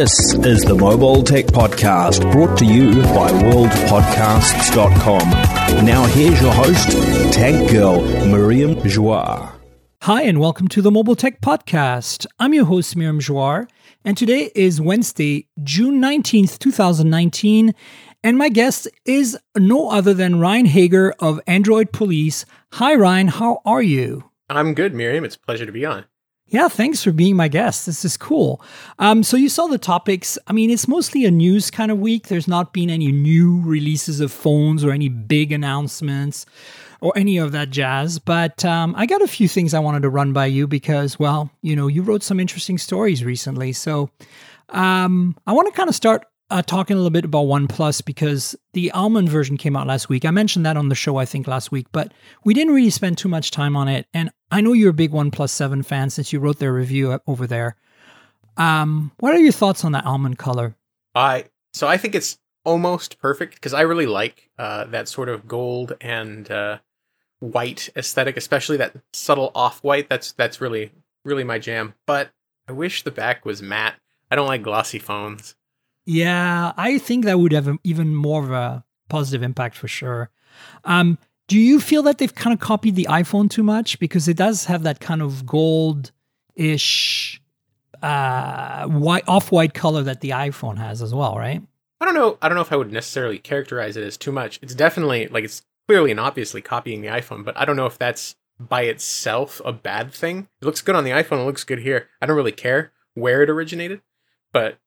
This is the Mobile Tech Podcast brought to you by worldpodcasts.com. Now here's your host, Tech Girl Miriam Joire. Hi, and welcome to the Mobile Tech Podcast. I'm your host, Miriam Joire, and today is Wednesday, June 19th, 2019. And my guest is no other than Ryne Hager of Android Police. Hi, Ryne. How are you? I'm good, Miriam. It's a pleasure to be on. Yeah, thanks for being my guest. This is cool. Um, so you saw the topics. I mean, it's mostly a news kind of week. There's not been any new releases of phones or any big announcements or any of that jazz. But um, I got a few things I wanted to run by you because, well, you know, you wrote some interesting stories recently. So um, I want to kind of start uh, talking a little bit about OnePlus because the almond version came out last week. I mentioned that on the show, I think, last week, but we didn't really spend too much time on it. And I know you're a big OnePlus 7 fan since you wrote their review over there. Um, what are your thoughts on that almond color? I so I think it's almost perfect because I really like uh, that sort of gold and uh, white aesthetic, especially that subtle off white. That's that's really really my jam. But I wish the back was matte. I don't like glossy phones. Yeah, I think that would have even more of a positive impact for sure. Um, do you feel that they've kind of copied the iPhone too much because it does have that kind of gold-ish, uh, white off-white color that the iPhone has as well, right? I don't know. I don't know if I would necessarily characterize it as too much. It's definitely like it's clearly and obviously copying the iPhone, but I don't know if that's by itself a bad thing. It looks good on the iPhone. It looks good here. I don't really care where it originated, but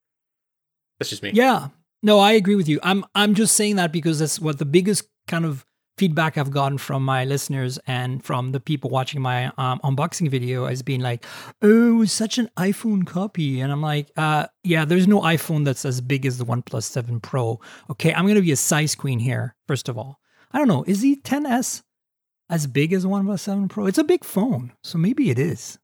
that's just me. Yeah. No, I agree with you. I'm I'm just saying that because that's what the biggest kind of feedback I've gotten from my listeners and from the people watching my um, unboxing video has been like, "Oh, such an iPhone copy," and I'm like, uh, "Yeah, there's no iPhone that's as big as the OnePlus 7 Pro." Okay, I'm gonna be a size queen here. First of all, I don't know, is the 10s as big as the OnePlus 7 Pro? It's a big phone, so maybe it is.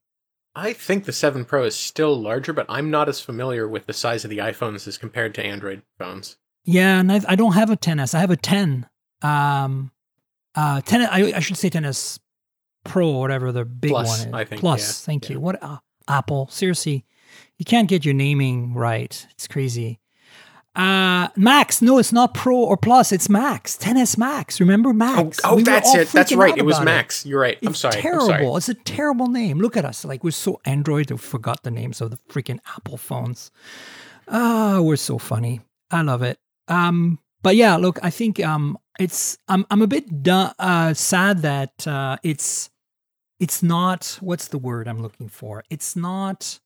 I think the 7 Pro is still larger, but I'm not as familiar with the size of the iPhones as compared to Android phones. Yeah, and I've, I do not have a 10s. I have a 10. Um, uh, 10. I, I should say 10s Pro or whatever the big Plus, one is. I think, Plus, yeah, thank yeah. you. What uh, Apple? Seriously, you can't get your naming right. It's crazy. Uh, Max. No, it's not Pro or Plus. It's Max. 10s Max. Remember Oh, Max? oh We that's it. That's right. It was Max. You're right. I'm It's sorry. I'm terrible. sorry. It's a terrible name. Look at us. Like we're so Android, we forgot the names of the freaking Apple phones. Ah, we're so funny. I love it. Um, but yeah, look, I think um, it's I'm I'm a bit du- uh, sad that uh, it's it's not what's the word I'm looking for? It's not.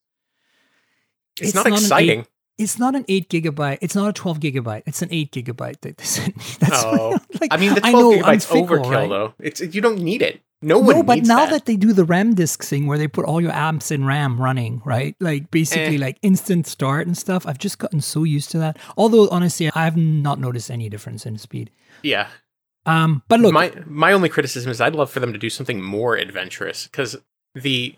It's, it's not, not exciting. eight- It's not an eight gigabyte. It's not a twelve gigabyte. It's an eight gigabyte that they sent me. That's oh, like, I mean, the 12 I'm gigabytes fickle, overkill, right? though. It's you don't need it. No one No, but now that. that. they do the RAM disk thing where they put all your apps in RAM running, right? Like basically Eh. like instant start and stuff. I've just gotten so used to that. Although honestly, I have not noticed any difference in speed. yeah. Um, but look, my my only criticism is I'd love for them to do something more adventurous because the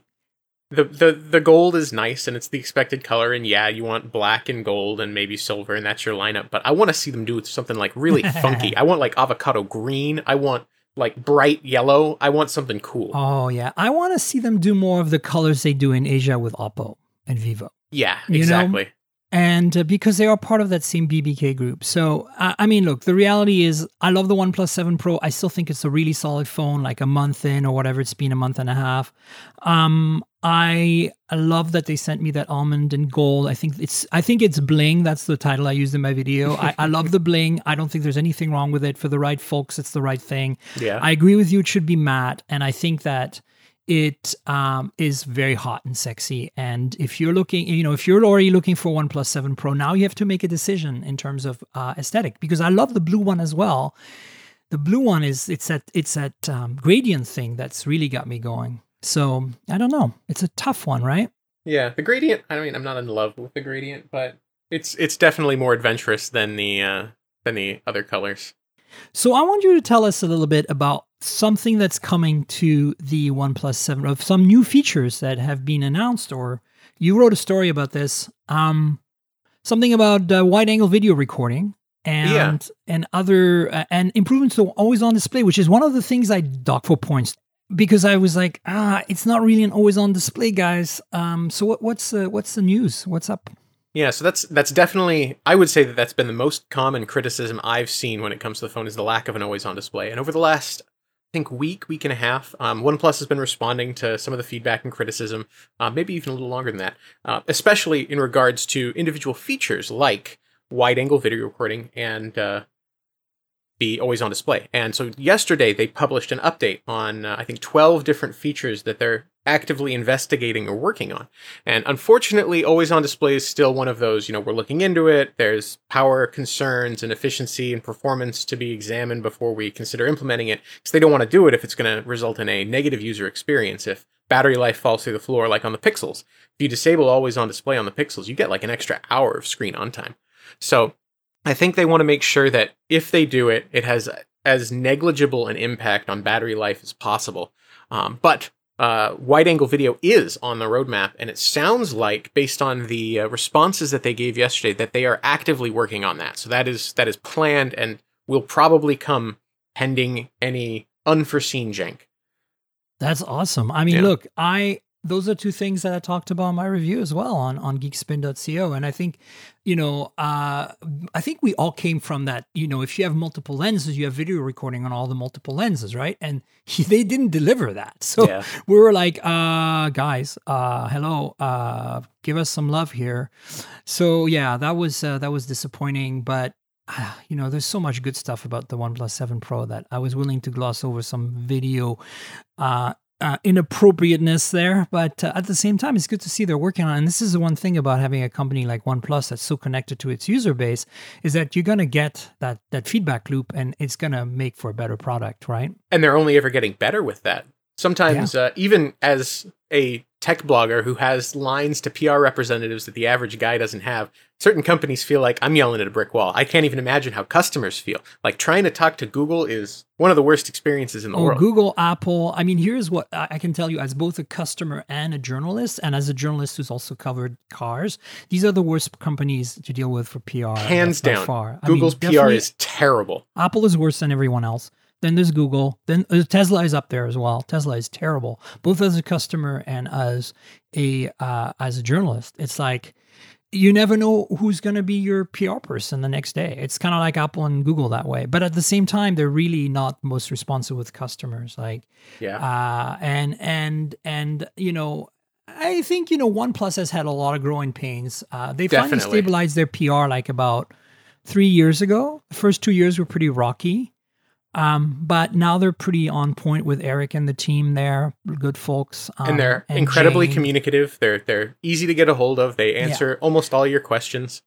the the the gold is nice and it's the expected color and yeah you want black and gold and maybe silver and that's your lineup but I want to see them do something like really funky I want like avocado green I want like bright yellow I want something cool oh yeah, I want to see them do more of the colors they do in Asia with Oppo and Vivo. yeah you know, exactly and uh, because they are part of that same BBK group. So, I I mean, look, the reality is, I love the OnePlus 7 Pro. I still think it's a really solid phone, like a month in or whatever it's been, a month and a half. Um, I love that they sent me that almond and gold. I think it's I think it's bling. That's the title I used in my video. I, I love the bling. I don't think there's anything wrong with it. For the right folks, it's the right thing. yeah I agree with you. It should be matte, and I think that it um, is very hot and sexy. And if you're looking, you know, if you're already looking for OnePlus 7 Pro, now you have to make a decision in terms of uh, aesthetic because I love the blue one as well. The blue one is it's that it's that um, gradient thing that's really got me going. So I don't know. It's a tough one, right? yeah the gradient I mean I'm not in love with the gradient but it's it's definitely more adventurous than the uh than the other colors So I want you to tell us a little bit about something that's coming to the OnePlus 7 of some new features that have been announced or you wrote a story about this. Um something about uh, wide angle video recording and Yeah. and other uh, and improvements to always on display, which is one of the things I dock for points because I was like, ah, it's not really an always on display, guys. Um, so what, what's uh, what's the news? What's up? Yeah, so that's that's definitely I would say that that's been the most common criticism I've seen when it comes to the phone is the lack of an always on display. And over the last I think week, week and a half, um, OnePlus has been responding to some of the feedback and criticism, uh, maybe even a little longer than that, uh, especially in regards to individual features like wide angle video recording and uh, be always on display. And so yesterday they published an update on uh, I think 12 different features that they're actively investigating or working on. And unfortunately, always on display is still one of those, you know, we're looking into it. There's power concerns and efficiency and performance to be examined before we consider implementing it because they don't want to do it if it's going to result in a negative user experience. If battery life falls through the floor like on the Pixels, if you disable always on display on the Pixels, you get like an extra hour of screen on time. So I think they want to make sure that if they do it, it has as negligible an impact on battery life as possible. Um, but uh, wide angle video is on the roadmap, and it sounds like, based on the uh, responses that they gave yesterday, that they are actively working on that. So that is that is planned and will probably come pending any unforeseen jank. That's awesome. I mean, Yeah. look, I those are two things that I talked about in my review as well on on geekspin.co and I think you know uh I think we all came from that you know if you have multiple lenses you have video recording on all the multiple lenses right? And they didn't deliver that. So Yeah. we were like uh guys uh hello uh give us some love here. So yeah that was uh, that was disappointing. But uh, you know there's so much good stuff about the OnePlus 7 Pro that I was willing to gloss over some video uh uh, inappropriateness there, but uh, at the same time, it's good to see they're working on. it. And this is the one thing about having a company like OnePlus that's so connected to its user base is that you're gonna get that that feedback loop, and it's gonna make for a better product, right? and they're only ever getting better with that. Sometimes, uh, even as a tech blogger who has lines to PR representatives that the average guy doesn't have, certain companies feel like I'm yelling at a brick wall. I can't even imagine how customers feel. Like trying to talk to Google is one of the worst experiences in the Oh, world. Google, Apple. I mean, here's what I can tell you as both a customer and a journalist, and as a journalist who's also covered cars. These are the worst companies to deal with for PR, Hands down. Far. I mean, Google's PR is terrible. Apple is worse than everyone else. Then there's Google. Then uh, Tesla is up there as well. Tesla is terrible, both as a customer and as a uh, as a journalist. It's like you never know who's going to be your PR person the next day. It's kind of like Apple and Google that way. But at the same time, they're really not most responsive with customers. Like Yeah. uh, and and and you know i think you know oneplus has had a lot of growing pains uh, they finally stabilized their pr like about three years ago the first two years were pretty rocky um, but now they're pretty on point with eric and the team there good folks um, and they're incredibly Jane. communicative. They're they're easy to get a hold of. They answer almost all your questions.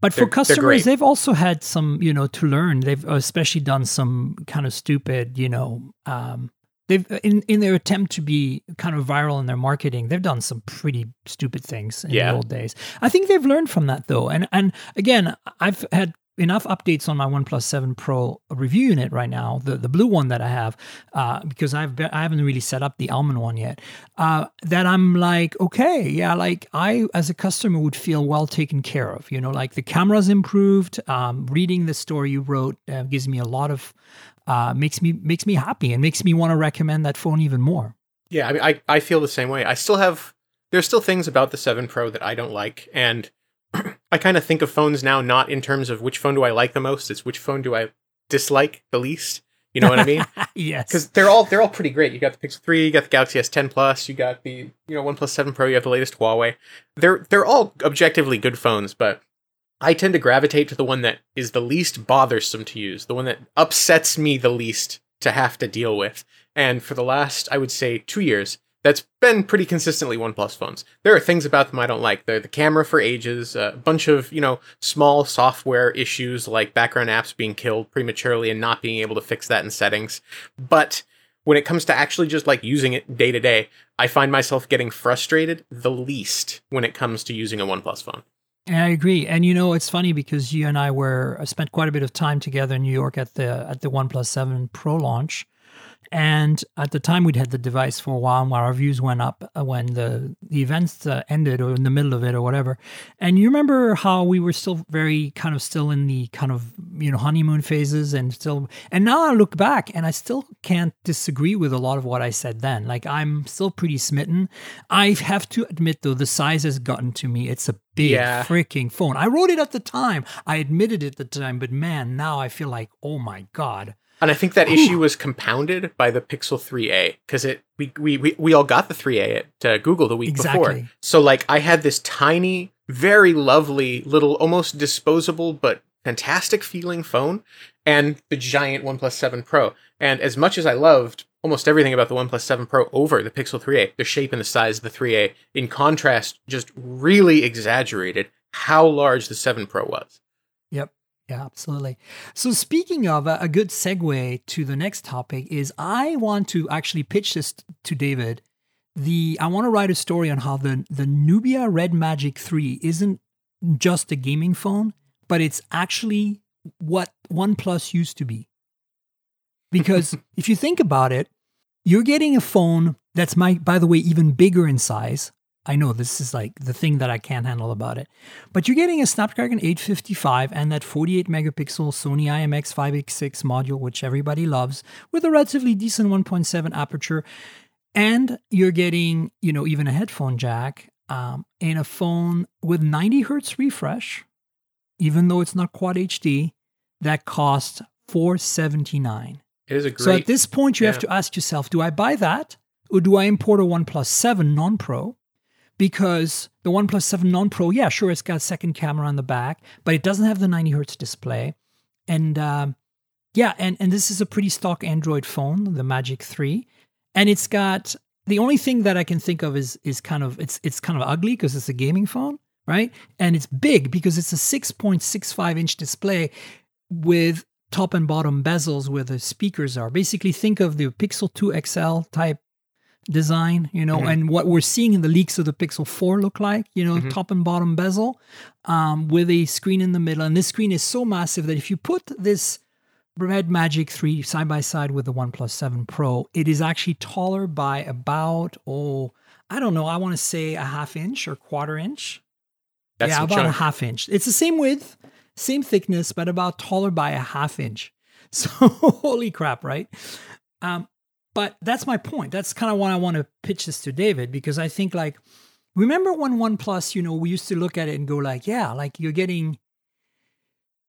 But for They're- they're customers, they've also had some, you know, to learn. They've especially done some kind of stupid, you know, um, they've in in their attempt to be kind of viral in their marketing, they've done some pretty stupid things in Yeah. the old days. I think they've learned from that though, and and again, I've had enough updates on my OnePlus 7 Pro review unit right now, the the blue one that I have, uh, because I've been, I haven't really set up the almond one yet. Uh, that I'm like, okay, yeah, like I as a customer would feel well taken care of. You know, like the camera's improved. Um, reading the story you wrote uh, gives me a lot of uh, makes me makes me happy and makes me want to recommend that phone even more. Yeah, I mean, I, I feel the same way. I still have there's still things about the 7 Pro that I don't like, and I kind of think of phones now not in terms of which phone do I like the most, it's which phone do I dislike the least. You know what I mean? yes, Because they're all they're all pretty great. You got the Pixel 3, you got the Galaxy S10 Plus, you got the you know OnePlus 7 Pro, you have the latest Huawei. They're they're all objectively good phones, but I tend to gravitate to the one that is the least bothersome to use, the one that upsets me the least to have to deal with. And for the last, I would say, two years, that's been pretty consistently OnePlus phones. There are things about them I don't like. The the camera for ages, a bunch of you know small software issues like background apps being killed prematurely and not being able to fix that in settings. But when it comes to actually just like using it day to day, I find myself getting frustrated the least when it comes to using a OnePlus phone. I agree. And you know, it's funny because you and I were uh, spent quite a bit of time together in New York at the at the OnePlus 7 Pro launch. And at the time, we'd had the device for a while, and while our views went up uh, when the, the events uh, ended or in the middle of it or whatever. And you remember how we were still very kind of still in the kind of, you know, honeymoon phases and still. And now I look back and I still can't disagree with a lot of what I said then. Like, I'm still pretty smitten. I have to admit, though, the size has gotten to me. It's a big Yeah. freaking phone. I wrote it at the time. I admitted it at the time, but man, now I feel like, oh my God. And I think that issue was compounded by the Pixel 3a because it we, we we we all got the 3a at uh, Google the week Exactly. before. So like I had this tiny, very lovely little, almost disposable but fantastic feeling phone, and the giant OnePlus 7 Pro. And as much as I loved almost everything about the OnePlus 7 Pro over the Pixel 3a, the shape and the size of the 3a, in contrast, just really exaggerated how large the 7 Pro was. Yep. Yeah, absolutely. So, speaking of a, a good segue to the next topic is I want to actually pitch this to David. The I want to write a story on how the the Nubia Red Magic 3 isn't just a gaming phone, but it's actually what OnePlus used to be. Because if you think about it, you're getting a phone that's my by the way even bigger in size. I know this is like the thing that I can't handle about it. But you're getting a Snapdragon 855 and that 48 megapixel Sony IMX586 module, which everybody loves, with a relatively decent 1.7 aperture. And you're getting, you know, even a headphone jack um, in a phone with 90 hertz refresh, even though it's not quad HD, that costs 479. It is a great. So at this point, you have to ask yourself do I buy that or do I import a OnePlus 7 non Pro? Because the OnePlus 7 non Pro, yeah, sure, it's got a second camera on the back, but it doesn't have the 90 hertz display. And um, yeah, and, and this is a pretty stock Android phone, the Magic 3. And it's got the only thing that I can think of is is kind of it's it's kind of ugly because it's a gaming phone, right? And it's big because it's a 6.65 inch display with top and bottom bezels where the speakers are. Basically, think of the Pixel 2 XL type design, you know, Mhm. and what we're seeing in the leaks of the Pixel 4 look like, you know, Mhm. top and bottom bezel um, with a screen in the middle. And this screen is so massive that if you put this Red Magic 3 side by side with the OnePlus 7 Pro, it is actually taller by about, oh, I don't know, I want to say a half inch or quarter inch That's yeah, about a half inch. It's the same width, same thickness, but about taller by a half inch. So holy crap, right? Um, but that's my point. That's kind of why I want to pitch this to David because I think like remember when OnePlus, you know, we used to look at it and go like, yeah, like you're getting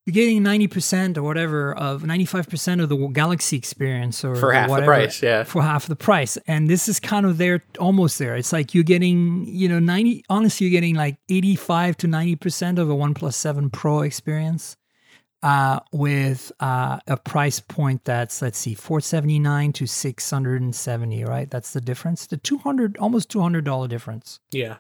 you're getting 90% or whatever of 95% of the Galaxy experience or For or half the price, yeah. for half the price. And this is kind of there, almost there. It's like you're getting, you know, 90, honestly, you're getting like 85 to 90% of a OnePlus 7 Pro experience uh, with uh, a price point that's, let's see, 479 to 670, right? That's the difference. The 200, almost $200 difference. Yeah.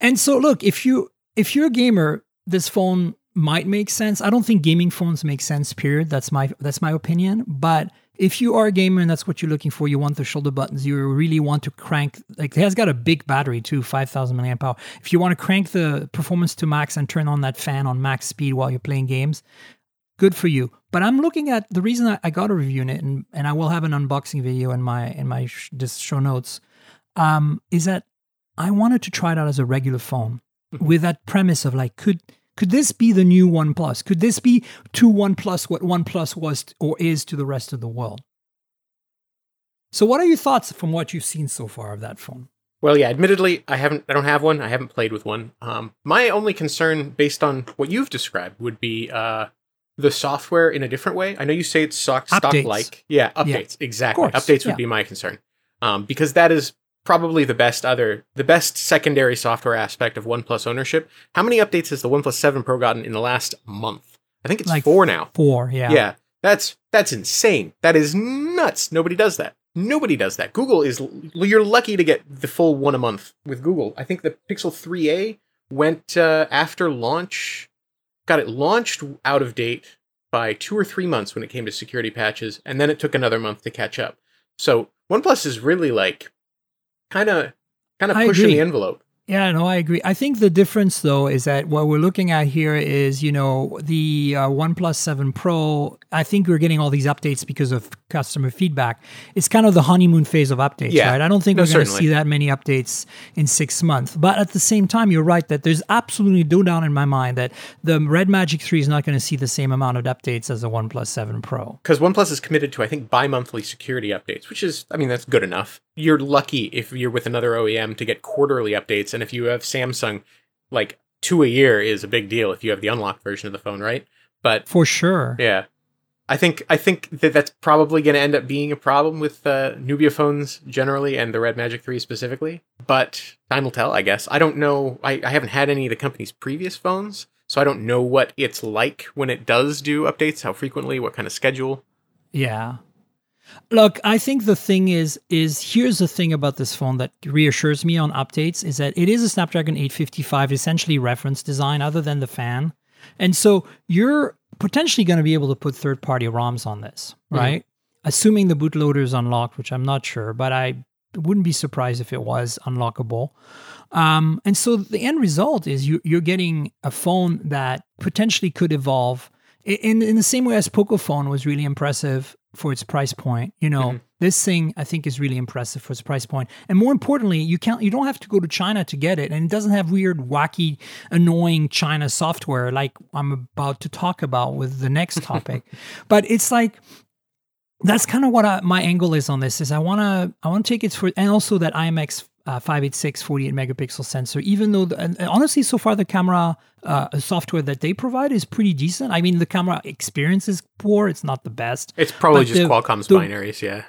And so look, if you if you're a gamer, this phone might make sense. I don't think gaming phones make sense, period. That's my that's my opinion. But if you are a gamer and that's what you're looking for, you want the shoulder buttons, you really want to crank like it has got a big battery too, five thousand milliamp hour. If you want to crank the performance to max and turn on that fan on max speed while you're playing games, good for you. But I'm looking at the reason I, I got a review in it, and, and I will have an unboxing video in my in my sh- this show notes, um, is that I wanted to try it out as a regular phone with that premise of like, could could this be the new OnePlus? Could this be to OnePlus what OnePlus was or is to the rest of the world? So, what are your thoughts from what you've seen so far of that phone? Well, yeah. Admittedly, I haven't. I don't have one. I haven't played with one. Um, my only concern, based on what you've described, would be uh, the software in a different way. I know you say it's stock stock like. Yeah, updates. Exactly. Updates would yeah. be my concern. Um, because that is probably the best other the best secondary software aspect of OnePlus ownership. How many updates has the OnePlus 7 Pro gotten in the last month? I think it's Like four now. Four, yeah. Yeah, that's that's insane. That is nuts. Nobody does that. Nobody does that. Google is well, you're lucky to get the full one a month with Google. I think the Pixel 3a went uh, after launch, got it launched out of date by two or three months when it came to security patches, and then it took another month to catch up. So OnePlus is really like kind of kind of pushing agree. the envelope. Yeah, no, I agree. I think the difference, though, is that what we're looking at here is, you know, the uh, OnePlus 7 Pro. I think we're getting all these updates because of customer feedback. It's kind of the honeymoon phase of updates, Yeah. right? I don't think No, we're going to see that many updates in six months. But at the same time, you're right that there's absolutely no doubt in my mind that the Red Magic 3 is not going to see the same amount of updates as the OnePlus 7 Pro. because OnePlus is committed to I think bi-monthly security updates, which is I mean that's good enough. You're lucky if you're with another OEM to get quarterly updates, and if you have Samsung, like two a year is a big deal if you have the unlocked version of the phone, right? But For sure. yeah, I think I think that that's probably going to end up being a problem with uh, Nubia phones generally and the Red Magic Three specifically. But time will tell, I guess. I don't know. I, I haven't had any of the company's previous phones, so I don't know what it's like when it does do updates, how frequently, what kind of schedule. Yeah. Look, I think the thing is is here's the thing about this phone that reassures me on updates is that it is a Snapdragon 855 essentially reference design other than the fan. And so you're potentially going to be able to put third-party ROMs on this, right? Assuming the bootloader is unlocked, which I'm not sure, but I wouldn't be surprised if it was unlockable. Um, and so the end result is you, you're getting a phone that potentially could evolve in in the same way as Pocophone was really impressive for its price point. You know, mm-hmm. this thing I think is really impressive for its price point, and more importantly, you can't you don't have to go to China to get it, and it doesn't have weird, wacky, annoying China software like I'm about to talk about with the next topic. but it's like that's kind of what I, my angle is on this is I want to I want to take it for and also that IMX uh, 586 48 megapixel sensor even though the, and honestly so far the camera uh, software that they provide is pretty decent I mean the camera experience is poor it's not the best It's probably But just the- Qualcomm's the- binaries, yeah.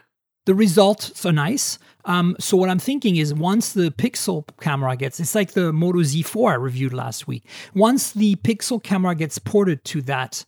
the results are nice. Um, so what I'm thinking is once the Pixel camera gets, it's like the Moto Z4 I reviewed last week. Once the Pixel camera gets ported to that,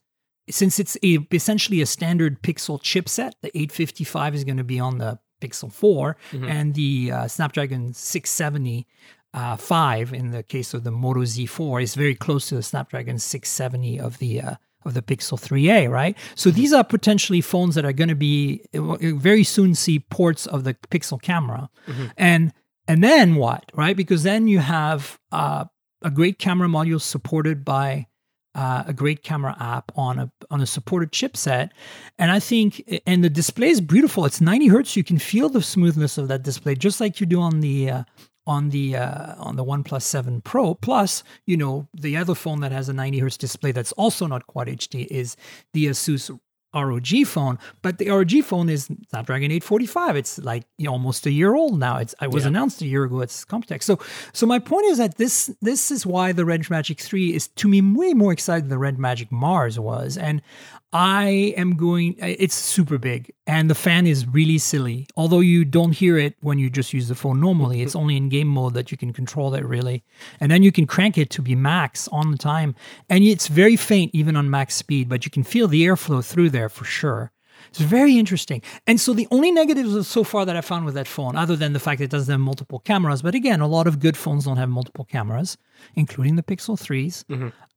since it's a, essentially a standard Pixel chipset, the 855 is going to be on the Pixel 4, and the uh, Snapdragon 670. Uh, five in the case of the Moto Z4 is very close to the Snapdragon 670 of the uh, of the Pixel 3a, right? So these are potentially phones that are going to be very soon see ports of the Pixel camera, and and then what, right? Because then you have uh, a great camera module supported by uh, a great camera app on a on a supported chipset, and I think and the display is beautiful. It's 90 hertz. You can feel the smoothness of that display, just like you do on the uh, on the uh, on the OnePlus 7 Pro. Plus, you know, the other phone that has a 90 hertz display that's also not quad HD is the Asus ROG phone, but the ROG phone is Snapdragon 845. It's like you know, almost a year old now. It's it was Yeah. announced a year ago at Computex. So so my point is that this this is why the Red Magic 3 is to me way more exciting than the Red Magic Mars was. And I am going it's super big and the fan is really silly. Although you don't hear it when you just use the phone normally. It's only in game mode that you can control it really. And then you can crank it to be max on the time. And it's very faint even on max speed, but you can feel the airflow through there for sure. It's very interesting. And so the only negatives so far that I found with that phone, other than the fact that it doesn't have multiple cameras, but again, a lot of good phones don't have multiple cameras, including the Pixel 3s,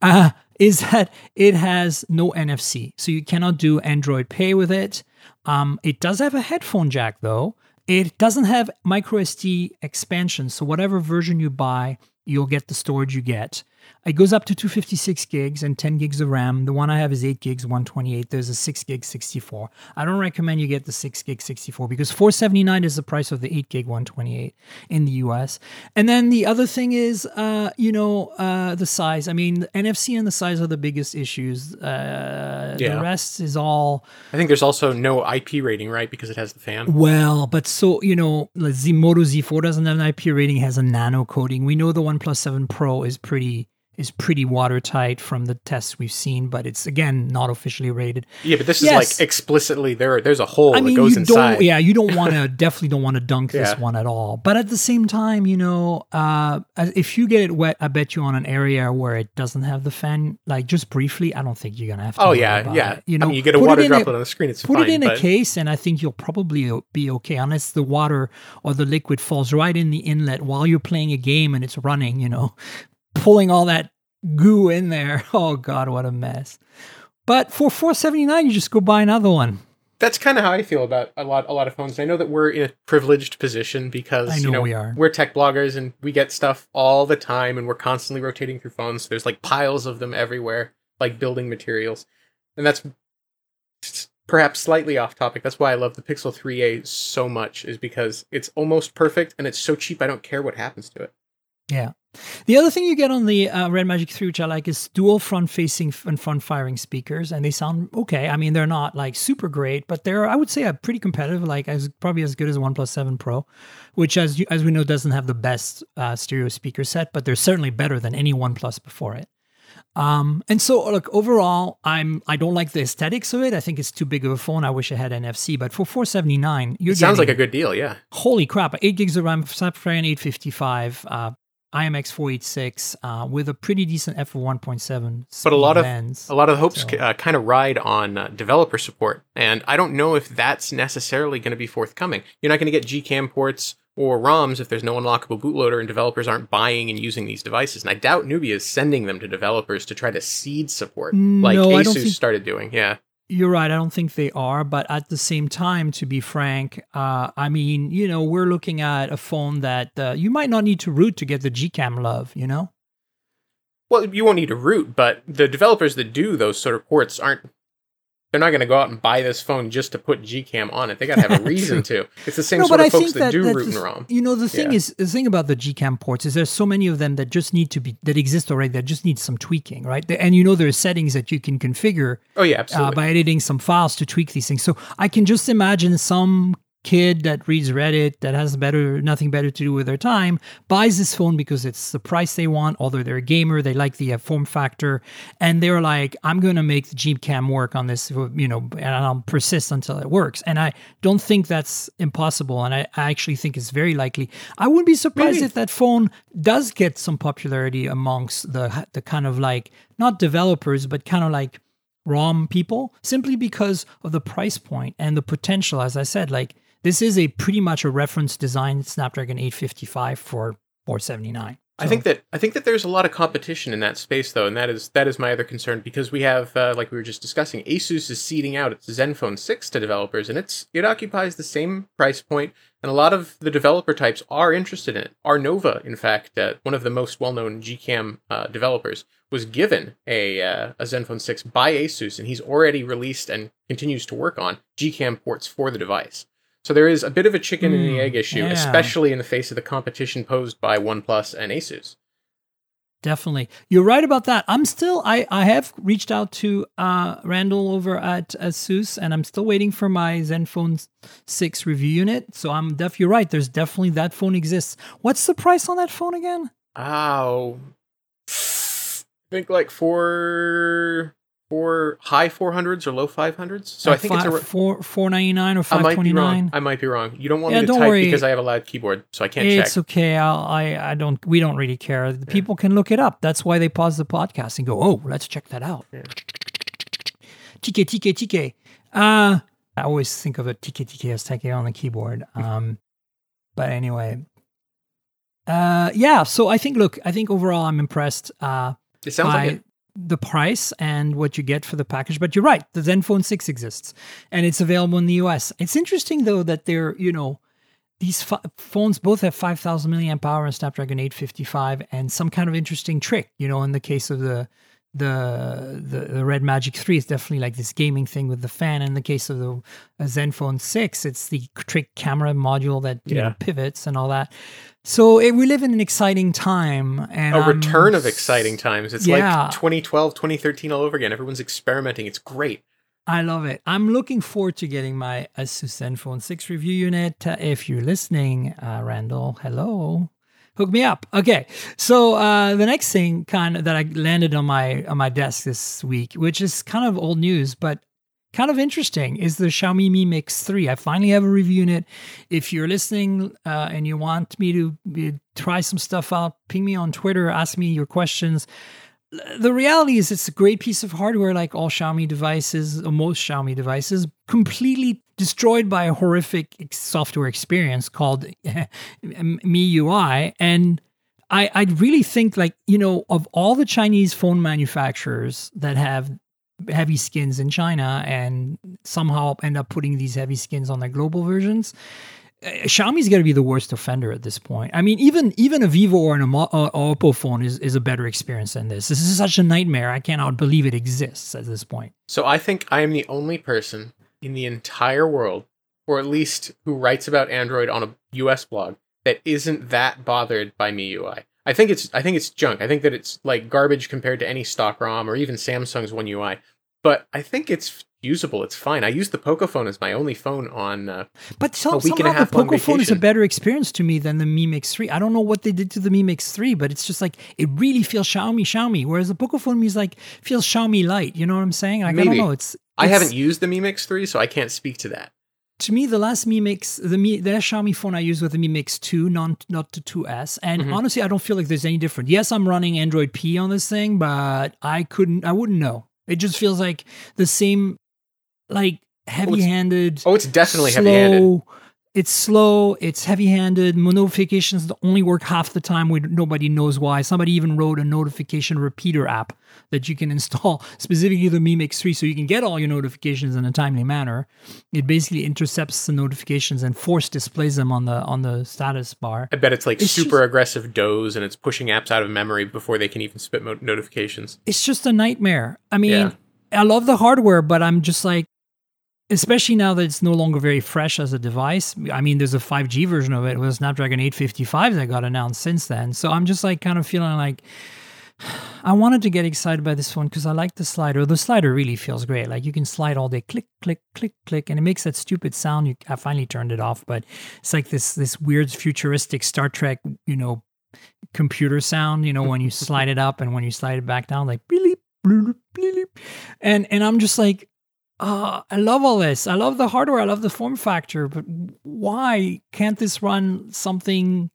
uh, is that it has no NFC. So you cannot do Android Pay with it. Um, it does have a headphone jack though. It doesn't have micro SD expansion. So whatever version you buy, you'll get the storage you get. It goes up to 256 gigs and 10 gigs of RAM. The one I have is 8 gigs, 128. There's a 6 gig 64. I don't recommend you get the 6 gig 64 because 479 is the price of the 8 gig 128 in the US. And then the other thing is, uh, you know, uh, the size. I mean, the NFC and the size are the biggest issues. Uh, Yeah. The rest is all I think there's also no IP rating, right? Because it has the fan. well, but so you know, the Moto Z4 doesn't have an IP rating, has a nano coating. We know the OnePlus 7 Pro is pretty is pretty watertight from the tests we've seen, but it's again not officially rated. Yeah, but this is like explicitly there. There's a hole I mean, that goes you inside. don't, yeah, you don't want to definitely don't want to dunk this Yeah. one at all. But at the same time, you know, uh, if you get it wet, I bet you on an area where it doesn't have the fan, like just briefly, I don't think you're gonna have to. Oh yeah, yeah. it. You know, I mean, you get a put it water in droplet on the screen. It's put fine. it in but a case and i think you'll probably be okay unless the water or the liquid falls right in the inlet while you're playing a game and it's running you know pulling all that goo in there oh god what a mess but for 479 you just go buy another one that's kind of how I feel about a lot a lot of phones. I know that we're in a privileged position because I you know know we are. we're tech bloggers and we get stuff all the time and we're constantly rotating through phones. There's like piles of them everywhere, like building materials. And that's perhaps slightly off topic. That's why I love the Pixel 3a so much is because it's almost perfect and it's so cheap I don't care what happens to it. Yeah. The other thing you get on the uh, Red Magic 3, which I like, is dual front facing and front firing speakers, and they sound okay. I mean, they're not like super great, but they're, I would say, a pretty competitive, like as probably as good as OnePlus 7 Pro, which, as you, as we know, doesn't have the best uh, stereo speaker set, but they're certainly better than any OnePlus before it. Um, and so, look, overall, I'm I don't like the aesthetics of it. I think it's too big of a phone. I wish it had NFC, but for 479, you're It sounds like a good deal, yeah. holy crap 8 gigs of ram snapdragon 855 uh imx 486 uh with a pretty decent f of 1.7 But a lot of a lot of the hopes So- uh, kind of ride on uh, developer support, and I don't know if that's necessarily going to be forthcoming. You're not going to get GCam ports or ROMs if there's no unlockable bootloader and developers aren't buying and using these devices. And I doubt Nubia is sending them to developers to try to seed support, like No, I Asus think- started doing. Yeah, You're right. I don't think they are, but at the same time, to be frank, uh, I mean, you know, we're looking at a phone that uh, you might not need to root to get the Gcam love. You know, well, you won't need to root, but the developers that do those sort of ports aren't. They're not going to go out and buy this phone just to put Gcam on it. They got to have a reason to. It's the same no, sort of I folks that, that, do root and ROM. You know, the thing Yeah. is, the thing about the Gcam ports is there's so many of them that just need to be that exist already that just need some tweaking, right? And you know, there's settings that you can configure Oh yeah, uh, absolutely. by editing some files to tweak these things. So I can just imagine some kid that reads Reddit that has better nothing better to do with their time buys this phone because it's the price they want. Although they're a gamer, they like the uh, form factor, and they're like, "I'm going to make the Gcam work on this, you know, and I'll persist until it works." And I don't think that's impossible, and I, I actually think it's very likely. I wouldn't be surprised Maybe. if that phone does get some popularity amongst the the kind of like not developers, but kind of like ROM people simply because of the price point and the potential. As I said, like this is a pretty much a reference design Snapdragon 855 for 479. I think that I think that there's a lot of competition in that space, though, and that is that is my other concern because we have, uh, like we were just discussing, Asus is seeding out its Zenfone 6 to developers, and it's it occupies the same price point, and a lot of the developer types are interested in it. Arnova, in fact, uh, one of the most well-known GCam uh, developers, was given a uh, a Zenfone 6 by Asus, and he's already released and continues to work on GCam ports for the device. So there is a bit of a chicken and the Hmm, egg issue, yeah. especially in the face of the competition posed by OnePlus and Asus. Definitely. You're right about that. I'm still I I have reached out to uh Randall over at Asus and I'm still waiting for my Zenfone 6 review unit. So I'm def you're right. There's definitely that phone exists. What's the price on that phone again? Ow. I think like four, four high four hundreds or low five hundreds. So I think it's a. Four four ninety nine or I might be wrong. I might be wrong. You don't want Yeah, me to type worry. because I have a loud keyboard, so I can't It's check. okay. I'll, I I don't. We don't really care. The people can look it up. That's why they pause the podcast and go, "Oh, let's check that out." Yeah. TK TK TK. Uh, I always think of a TK TK as taking on the keyboard. Um, but anyway, uh, yeah. So I think, look, I think overall, I'm impressed. Uh, It sounds by like it. The price and what you get for the package. But you're right, the Zenfone 6 exists and it's available in the US. It's interesting though that they're, you know, these ph phones both have 5000 milliamp hour and Snapdragon 855 and some kind of interesting trick, you know, in the case of the the, the the Red Magic 3 is definitely like this gaming thing with the fan. In the case of the Zenfone 6, it's the trick camera module that you Yeah. know pivots and all that. So it, we live in an exciting time and A I'm return of exciting times. It's Yeah. like 2012, 2013 all over again. Everyone's experimenting. It's great. I love it. I'm looking forward to getting my Asus Zenfone 6 review unit. Uh, if you're listening, uh, Randall, hello. Hook me up. Okay. So uh, the next thing kind of that I landed on my on my desk this week, which is kind of old news, but kind of interesting, is the Xiaomi Mi Mix 3. I finally have a review unit. If you're listening uh, and you want me to uh, try some stuff out, ping me on Twitter, ask me your questions the reality is it's a great piece of hardware like all Xiaomi devices, or most Xiaomi devices, completely destroyed by a horrific software experience called MIUI. And I, I really think like, you know, of all the Chinese phone manufacturers that have heavy skins in China and somehow end up putting these heavy skins on their global versions. Uh, Xiaomi's got to be the worst offender at this point. I mean, even even a Vivo or an uh, Oppo phone is, is a better experience than this. This is such a nightmare. I cannot believe it exists at this point. So I think I am the only person in the entire world, or at least who writes about Android on a US blog, that isn't that bothered by MIUI. I think it's I think it's junk. I think that it's like garbage compared to any stock ROM or even Samsung's One UI. But I think it's usable. It's fine. I use the Pocophone as my only phone on. Uh, But so, A week and a somehow half the on Pocophone is a better experience to me than the Mi Mix 3. I don't know what they did to the Mi Mix 3, but it's just like it really feels Xiaomi Xiaomi. Whereas the Pocophone is like feels Xiaomi light. You know what I'm saying? Like, I don't know. It's, I haven't used the Mi Mix three, so I can't speak to that. to me, the last Mi Mix, the Mi, the last Xiaomi phone I used was the Mi Mix 2, not not the 2S. And Mm-hmm. honestly, I don't feel like there's any difference. Yes, I'm running Android P on this thing, but I couldn't, I wouldn't know. It just feels like the same, like oh, heavy-handed. Oh, it's definitely slow. heavy-handed. It's slow. It's heavy-handed. Notifications that only work half the time. We, nobody knows why. Somebody even wrote a notification repeater app that you can install specifically the Mi Mix 3 so you can get all your notifications in a timely manner. It basically intercepts the notifications and force displays them on the on the status bar. I bet it's like It's super just- aggressive doze and it's pushing apps out of memory before they can even spit mo- notifications. It's just a nightmare. I mean, Yeah. I love the hardware, but I'm just like especially now that it's no longer very fresh as a device. I mean, there's a 5G version of it. with Snapdragon 855 that got announced since then. So I'm just like kind of feeling like I wanted to get excited by this phone because I like the slider. The slider really feels great. Like you can slide all day, click, click, click, click, and it makes that stupid sound. You, I finally turned it off, but it's like this this weird futuristic Star Trek, you know, computer sound. You know, when you slide it up and when you slide it back down, like bleep, bleep, bleep. and and I'm just like, uh, I love all this. I love the hardware. I love the form factor. But why can't this run something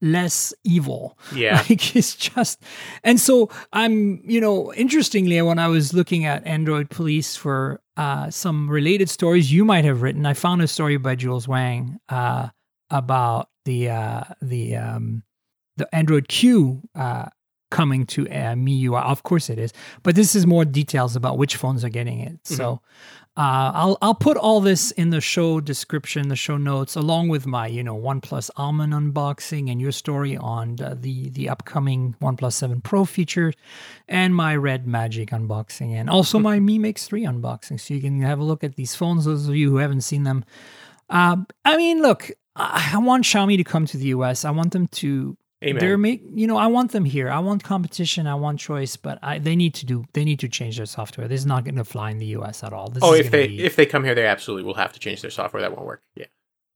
less evil? Yeah. Like it's just, and so I'm, you know, interestingly, when I was looking at Android Police for uh, some related stories you might have written, I found a story by Jules Wang uh, about the uh, the um, the Android Q uh, coming to uh, MIUI. Of course, it is, but this is more details about which phones are getting it. So. Uh, I'll I'll put all this in the show description, the show notes, along with my you know OnePlus Almond unboxing and your story on uh, the the upcoming OnePlus Seven Pro feature, and my Red Magic unboxing, and also my Mi Mix Three unboxing, so you can have a look at these phones. Those of you who haven't seen them, um, I mean, look, I want Xiaomi to come to the US. I want them to Amen. they're make you know I want them here. I want competition. I want choice, but I, they need to do they need to change their software. This is not going to fly in the U.S. at all. This Oh, is if they be- if they come here, they absolutely will have to change their software. That won't work. Yeah.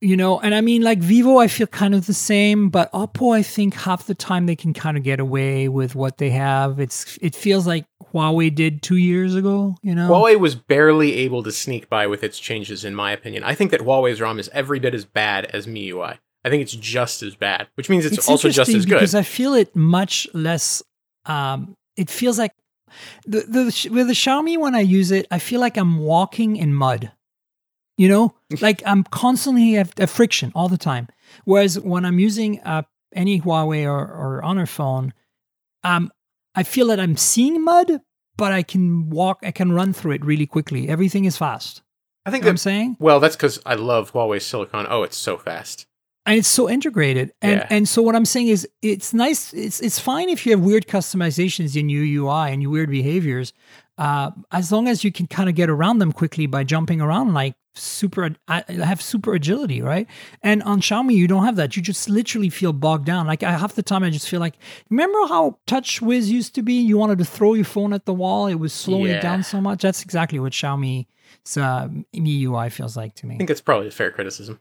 you know, and I mean like Vivo, I feel kind of the same, but Oppo, I think half the time they can kind of get away with what they have. It's it feels like Huawei did two years ago. You know, Huawei was barely able to sneak by with its changes, in my opinion. I think that Huawei's ROM is every bit as bad as MIUI. I think it's just as bad, which means it's, also just as good. because I feel it much less. Um, it feels like the the with the Xiaomi when I use it, I feel like I'm walking in mud. You know, like I'm constantly at, at friction all the time. Whereas when I'm using uh, any Huawei or, or Honor phone, um, I feel that I'm seeing mud, but I can walk, I can run through it really quickly. Everything is fast. I think what I'm saying? well, that's because I love Huawei Silicon. Oh, it's so fast. And it's so integrated. And Yeah. and so what i'm saying is it's nice it's it's fine if you have weird customizations in your ui and your weird behaviors uh, as long as you can kind of get around them quickly by jumping around like super I have super agility right? And on xiaomi you don't have that. You just literally feel bogged down. Like i half the time i just feel like remember how TouchWiz used to be? You wanted to throw your phone at the wall. It was slowing Yeah. it down so much. That's exactly what xiaomi uh, MIUI feels like to me. I think that's probably a fair criticism.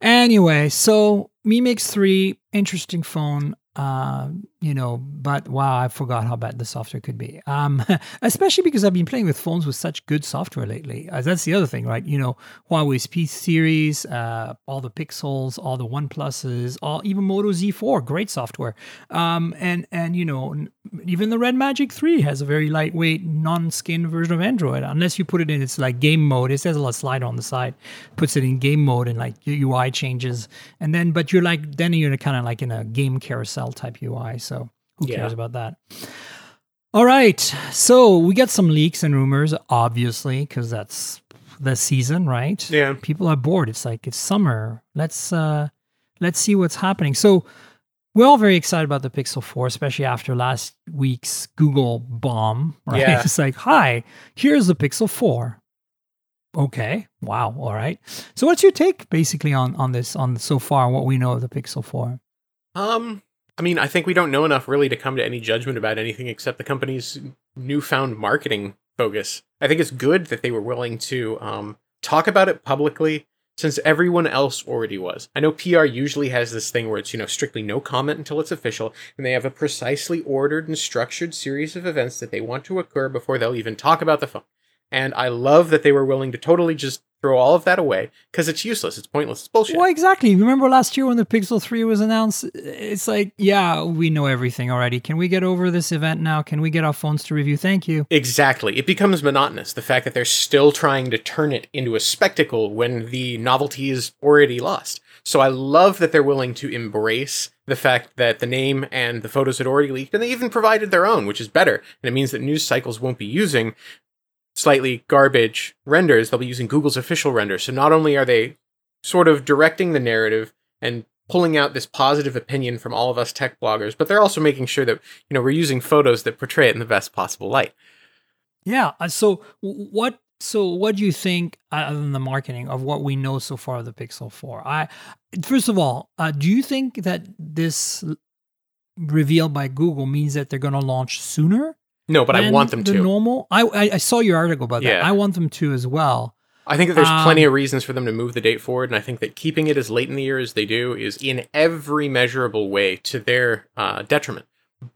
Anyway, so Mi Mix 3, interesting phone. Uh, you know, but wow, I forgot how bad the software could be. Um, especially because I've been playing with phones with such good software lately. Uh, that's the other thing, right? You know, Huawei's P series, uh, all the Pixels, all the One Pluses, all even Moto Z4, great software. Um, and and you know, even the Red Magic 3 has a very lightweight, non-skin version of Android. Unless you put it in its like game mode, it says a little slider on the side, puts it in game mode, and like your UI changes. And then, but you're like, then you're kind of like in a game carousel type UI. So who Yeah. cares about that? All right. So we get some leaks and rumors, obviously, because that's the season, right? Yeah. People are bored. It's like it's summer. Let's uh let's see what's happening. So we're all very excited about the Pixel 4, especially after last week's Google bomb, right? Yeah. It's like, hi, here's the Pixel 4. Okay. Wow. All right. So what's your take basically on on this on so far what we know of the Pixel 4? Um, I mean, I think we don't know enough really to come to any judgment about anything except the company's newfound marketing focus. I think it's good that they were willing to um, talk about it publicly since everyone else already was. I know PR usually has this thing where it's, you know, strictly no comment until it's official, and they have a precisely ordered and structured series of events that they want to occur before they'll even talk about the phone. And I love that they were willing to totally just throw all of that away because it's useless, it's pointless, it's bullshit. Well, exactly. Remember last year when the Pixel 3 was announced? It's like, yeah, we know everything already. Can we get over this event now? Can we get our phones to review? Thank you. Exactly. It becomes monotonous. The fact that they're still trying to turn it into a spectacle when the novelty is already lost. So I love that they're willing to embrace the fact that the name and the photos had already leaked, and they even provided their own, which is better. And it means that news cycles won't be using slightly garbage renders, they'll be using Google's official render. So not only are they sort of directing the narrative and pulling out this positive opinion from all of us tech bloggers, but they're also making sure that, you know, we're using photos that portray it in the best possible light. Yeah. uh, So what? So what do you think, uh, other than the marketing, of what we know so far of the Pixel Four? I first of all, uh, do you think that this reveal by Google means that they're going to launch sooner? No, but I want them the to. Normal. I, I I saw your article about that. Yeah. I want them to as well. I think that there's Um, plenty of reasons for them to move the date forward, and I think that keeping it as late in the year as they do is in every measurable way to their uh, detriment.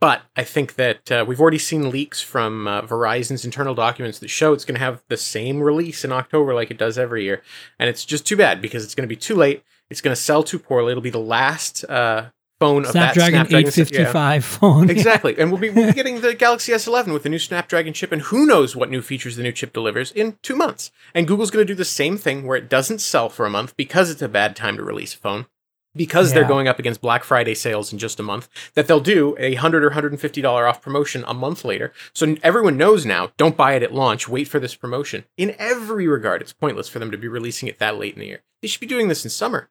But I think that uh, we've already seen leaks from uh, Verizon's internal documents that show it's going to have the same release in October like it does every year, and it's just too bad because it's going to be too late. It's going to sell too poorly. It'll be the last uh, phone of that Snapdragon Snapdragon 855 phone. exactly. And we'll be, we'll be getting the Galaxy S11 with the new Snapdragon chip, and who knows what new features the new chip delivers in two months. And Google's going to do the same thing where it doesn't sell for a month because it's a bad time to release a phone. Because they're going up against Black Friday sales in just a month, that they'll do a hundred or hundred and fifty dollar off promotion a month later. So everyone knows now. Don't buy it at launch. Wait for this promotion. In every regard, it's pointless for them to be releasing it that late in the year. They should be doing this in summer.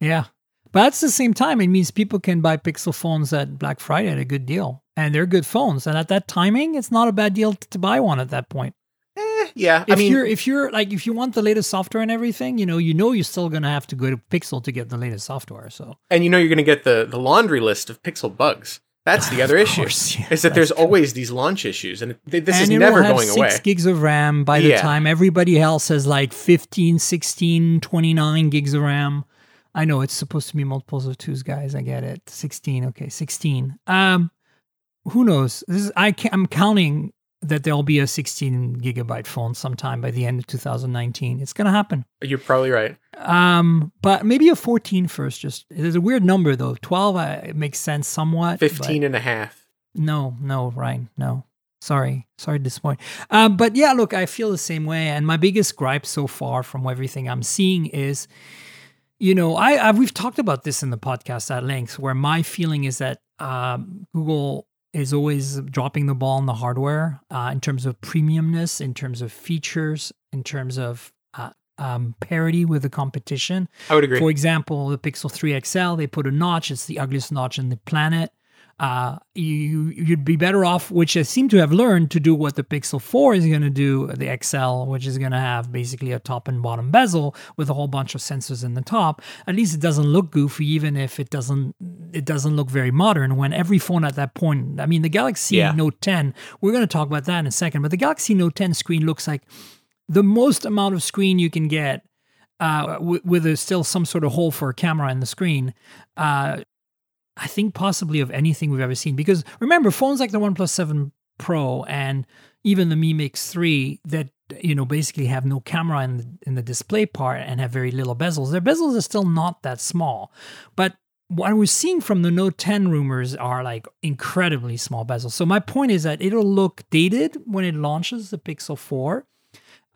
Yeah. But at the same time, it means people can buy Pixel phones at Black Friday at a good deal. And they're good phones. And at that timing, it's not a bad deal to buy one at that point. Eh, yeah. If I mean, you're if you're like if you want the latest software and everything, you know, you know you're still gonna have to go to Pixel to get the latest software. So and you know you're going to get the the laundry list of Pixel bugs. That's the other issue. course, yeah, is that there's true. always these launch issues, and th- this and is never going six away. gigs of RAM by the Yeah. time everybody else has like 15, 16, 29 gigs of RAM. I know it's supposed to be multiples of twos, guys. I get it. 16. Okay, 16. Um, who knows? This is I can, I'm counting that there'll be a 16 gigabyte phone sometime by the end of 2019. It's gonna happen. You're probably right. Um, but maybe a 14 first. Just it's a weird number though. 12 uh, it makes sense somewhat. 15 and a half. no, no, Ryne, no. Sorry, sorry to disappoint. Um, but yeah, look, I feel the same way. And my biggest gripe so far from everything I'm seeing is, you know, I, I we've talked about this in the podcast at length, where my feeling is that um, Google is always dropping the ball on the hardware uh, in terms of premiumness, in terms of features, in terms of uh, um, parity with the competition. I would agree. For example, the Pixel 3 XL, they put a notch. It's the ugliest notch on the planet. Uh, you you'd be better off, which I seem to have learned to do what the Pixel 4 is going to do, the XL, which is going to have basically a top and bottom bezel with a whole bunch of sensors in the top. At least it doesn't look goofy, even if it doesn't it doesn't look very modern. When every phone at that point, I mean, the Galaxy Yeah. Note 10, we're going to talk about that in a second, but the Galaxy Note 10 screen looks like the most amount of screen you can get uh, w- with a, still some sort of hole for a camera in the screen. Uh, I think possibly of anything we've ever seen. Because remember, phones like the OnePlus 7 Pro and even the Mi Mix 3 that you know basically have no camera in the, in the display part and have very little bezels. Their bezels are still not that small, but what we're seeing from the Note 10 rumors are like incredibly small bezels. So my point is that it'll look dated when it launches the Pixel 4.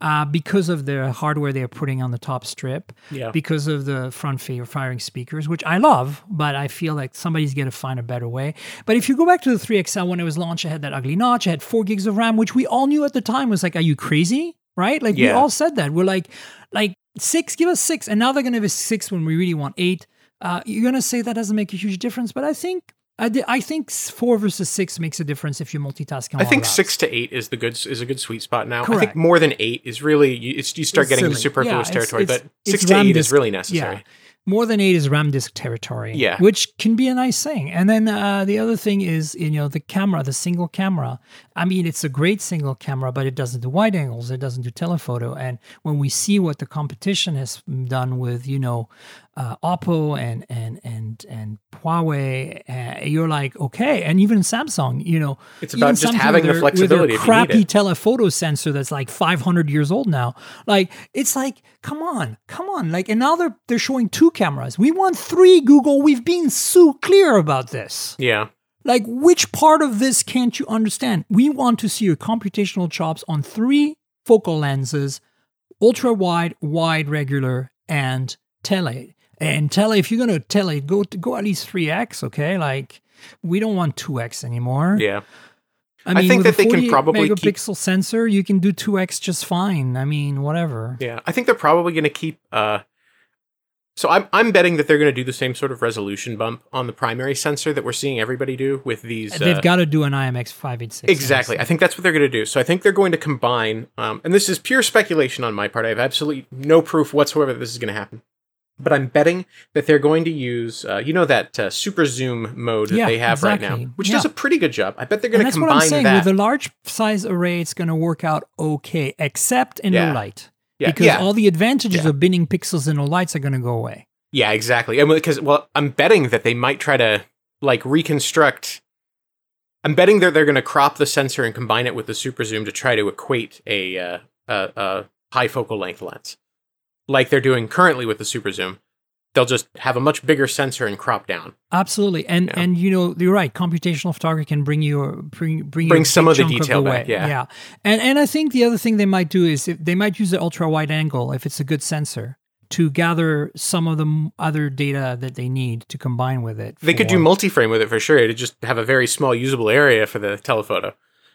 Uh, because of the hardware they're putting on the top strip, Yeah. because of the front firing speakers, which I love, but I feel like somebody's going to find a better way. But if you go back to the 3XL when it was launched, it had that ugly notch, it had four gigs of RAM, which we all knew at the time was like, are you crazy? Right? Like we all said that. We're like, like six, give us six. And now they're going to have a six when we really want eight. Uh, you're going to say that doesn't make a huge difference, but I think. I, think four versus six makes a difference if you're multitasking. I think six to eight is the good is a good sweet spot now. Correct. I think more than eight is really you, it's, you start It's getting into superfluous Yeah, territory. it's- but six to eight is really necessary. Yeah. More than eight is RAM disk territory. Yeah. Which can be a nice thing. And then uh, the other thing is, you know, the camera, the single camera. I mean, it's a great single camera, but it doesn't do wide angles. It doesn't do telephoto. And when we see what the competition has done with, you know, uh, Oppo and and and and Huawei, uh, you're like, okay. And even Samsung, you know, It's about just Samsung having the flexibility With their crappy telephoto sensor that's like 500 years old now. Like it's like, come on, come on. Like, and now they're they're showing two cameras. We want three. Google, we've been so clear about this. Yeah. Like, which part of this can't you understand? We want to see your computational chops on three focal lenses, ultra wide, wide, regular, and tele. And tele, if you're gonna tele, go go at least three x. Okay, like we don't want two x anymore. Yeah. I, mean, think with that a they can 48 probably keep- megapixel sensor. You can do two x just fine. I mean, whatever. Yeah. I think they're probably going to keep. uh So I'm I'm betting that they're going to do the same sort of resolution bump on the primary sensor that we're seeing everybody do with these. They've uh, got to do an IMX five eight six. Exactly. I think that's what they're going to do. So I think they're going to combine, um, and this is pure speculation on my part. I have absolutely no proof whatsoever that this is going to happen. But I'm betting that they're going to use, uh, you know, that uh, super zoom mode that Yeah, they have right now, which Yeah. does a pretty good job. I bet they're going to that's what I'm combine saying. that. With a large size array, it's going to work out okay, except in Yeah. low light. yeah, because all the advantages of binning pixels in low lights are going to go away. yeah, exactly. And because well, I'm betting that they might try to like reconstruct. I'm betting that they're going to crop the sensor and combine it with the super zoom to try to equate a uh, high focal length lens, like they're doing currently with the super zoom. They'll just have a much bigger sensor and crop down. Absolutely, and Yeah. and you know you're right. Computational photography can bring you bring bring, Bring some of the detail the back, yeah. yeah. And and I think the other thing they might do is if they might use the ultra wide angle if it's a good sensor to gather some of the other data that they need to combine with it. They could do multi-frame with it for sure. To just have a very small usable area for the telephoto.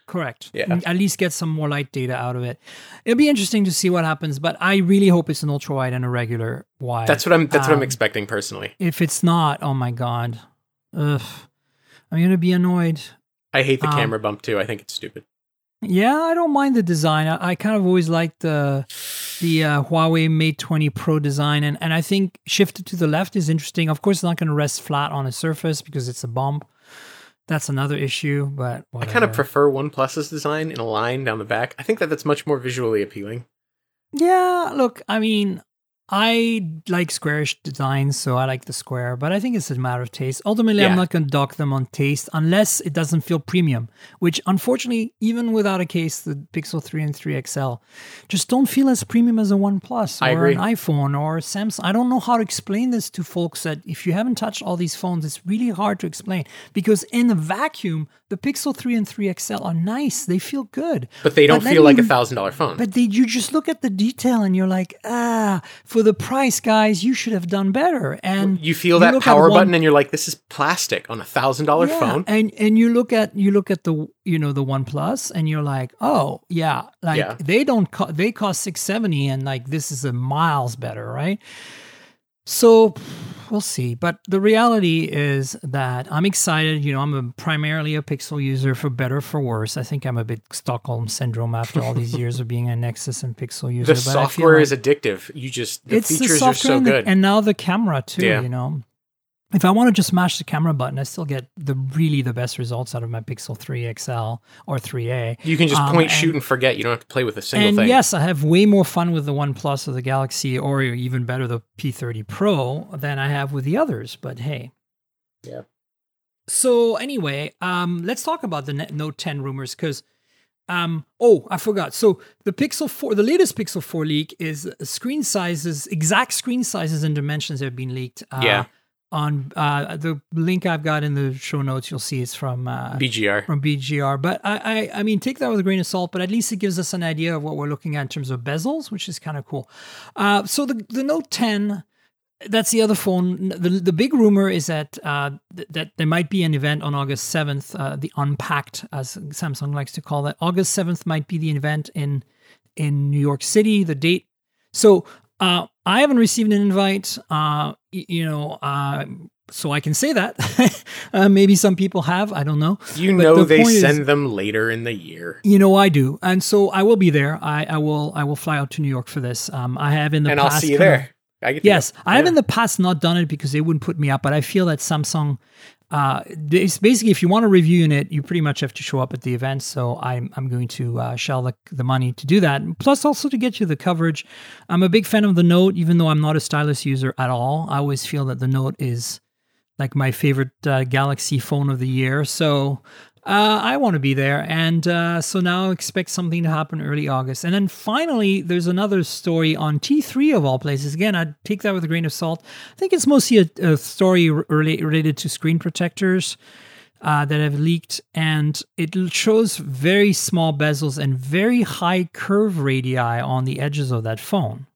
Correct. Yeah. At least get some more light data out of it. It'll be interesting to see what happens, but I really hope it's an ultra wide and a regular wide. That's what I'm. That's what I'm Um, expecting personally. If it's not, oh my god, ugh, I'm gonna be annoyed. I hate the um, camera bump too. I think it's stupid. Yeah, I don't mind the design. I, I kind of always liked the the uh, Huawei Mate 20 Pro design, and and I think shifted to the left is interesting. Of course, it's not going to rest flat on a surface because it's a bump. That's another issue, but I kind of prefer OnePlus's design in a line down the back. I think that that's much more visually appealing. Yeah, look, I mean, I like squarish designs, so I like the square, but I think it's a matter of taste. Ultimately, Yeah. I'm not going to dock them on taste unless it doesn't feel premium, which unfortunately, even without a case, the Pixel 3 and 3 XL just don't feel as premium as a OnePlus or an iPhone or Samsung. I don't know how to explain this to folks that if you haven't touched all these phones, it's really hard to explain because in a vacuum, the Pixel 3 and 3 XL are nice. They feel good. But they don't then feel like a thousand dollar phone. but they, you just look at the detail and you're like, ah, for the price, guys, you should have done better. And you feel that power one- button and you're like, this is plastic on a thousand dollar yeah, phone. and and you look at you look at the you know the One Plus, and you're like, oh yeah, like Yeah. they don't co- they cost six seventy, and like this is a miles better, right? So we'll see. But the reality is that I'm excited. You know, I'm a, primarily a Pixel user for better or for worse. I think I'm a bit Stockholm syndrome after all these years of being a Nexus and Pixel user. The but software like is addictive. You just the it's the features software are so and, the- good. and now the camera too. Yeah. You know, if I want to just mash the camera button, I still get the really the best results out of my Pixel 3 XL or 3A. you can just um, point, and- shoot, and forget. You don't have to play with a single and thing. yes, I have way more fun with the One Plus or the Galaxy, or even better, the P30 Pro than I have with the others. But hey, Yeah. So anyway, um, let's talk about the Note 10 rumors because. Um, oh, I forgot. So the Pixel 4, the latest Pixel 4 leak is screen sizes, exact screen sizes and dimensions have been leaked. Uh, Yeah. On uh, the link I've got in the show notes. You'll see it's from uh, BGR. from BGR. But I, I, I mean, take that with a grain of salt. But at least it gives us an idea of what we're looking at in terms of bezels, which is kind of cool. Uh, so the the Note 10, that's the other phone. The the big rumor is that uh, th- that there might be an event on August 7th, uh, the Unpacked, as Samsung likes to call that. August 7th might be the event in in New York City. The date. So uh, I haven't received an invite. Uh, you know. Uh, so I can say that. uh, maybe some people have. I don't know. You But know the they point is- send them later in the year. You know I do, and so I will be there. I, I will I will fly out to New York for this. Um, I have in the And I'll past see you of- there. I get Yes. I have Yeah. in the past not done it because they wouldn't put me up, but I feel that Samsung, uh, it's basically if you want a review unit, you pretty much have to show up at the event. So I'm I'm going to uh, shell the, the money to do that. Plus, also to get you the coverage. I'm a big fan of the Note, even though I'm not a stylus user at all. I always feel that the Note is like my favorite uh, Galaxy phone of the year. So uh, I want to be there. And uh, so now expect something to happen early August. And then finally, there's another story on T3 of all places. Again, I'd take that with a grain of salt. I think it's mostly a, a story re- related to screen protectors. Uh, that have leaked, and it shows very small bezels and very high curve radii on the edges of that phone.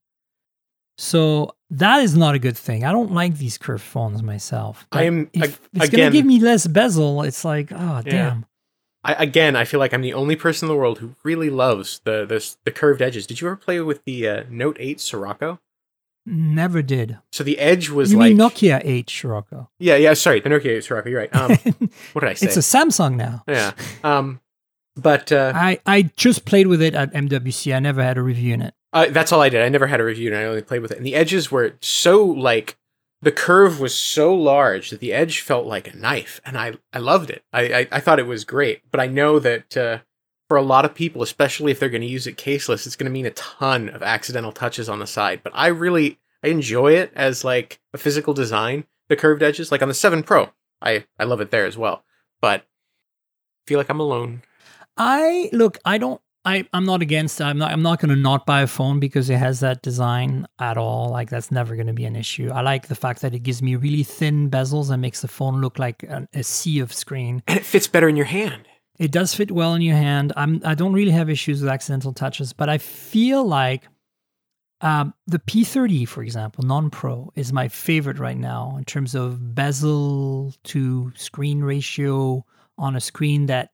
So that is not a good thing. I don't like these curved phones myself. I am- If it's again- to give me less bezel, it's like, oh damn. I, again, I feel like I'm the only person in the world who really loves the the, the curved edges. Did you ever play with the uh, Note 8 Sirocco? Never did. So the edge was you like mean Nokia 8 Sirocco? yeah, yeah. Sorry, the Nokia 8 Sirocco. You're right. Um, what did I say? it's a Samsung now. yeah. Um, but uh, I, I just played with it at MWC. I never had a review in it. uh, that's all I did. I never had a review, and I only played with it. And the edges were so like the curve was so large that the edge felt like a knife, and I I loved it. I I, I thought it was great. But I know that. Uh, for a lot of people, especially if they're going to use it caseless, it's going to mean a ton of accidental touches on the side. But I really I enjoy it as like a physical design. The curved edges, like on the Seven Pro, I I love it there as well. But I feel like I'm alone. I look, I don't I, I'm not against. I'm not I'm not gonna not buy a phone because it has that design at all. Like that's never gonna be an issue. I like the fact that it gives me really thin bezels and makes the phone look like an, a sea of screen. And it fits better in your hand. It does fit well in your hand. I'm I don't really have issues with accidental touches, but I feel like um, the P30, for example, non-pro, is my favorite right now in terms of bezel to screen ratio on a screen that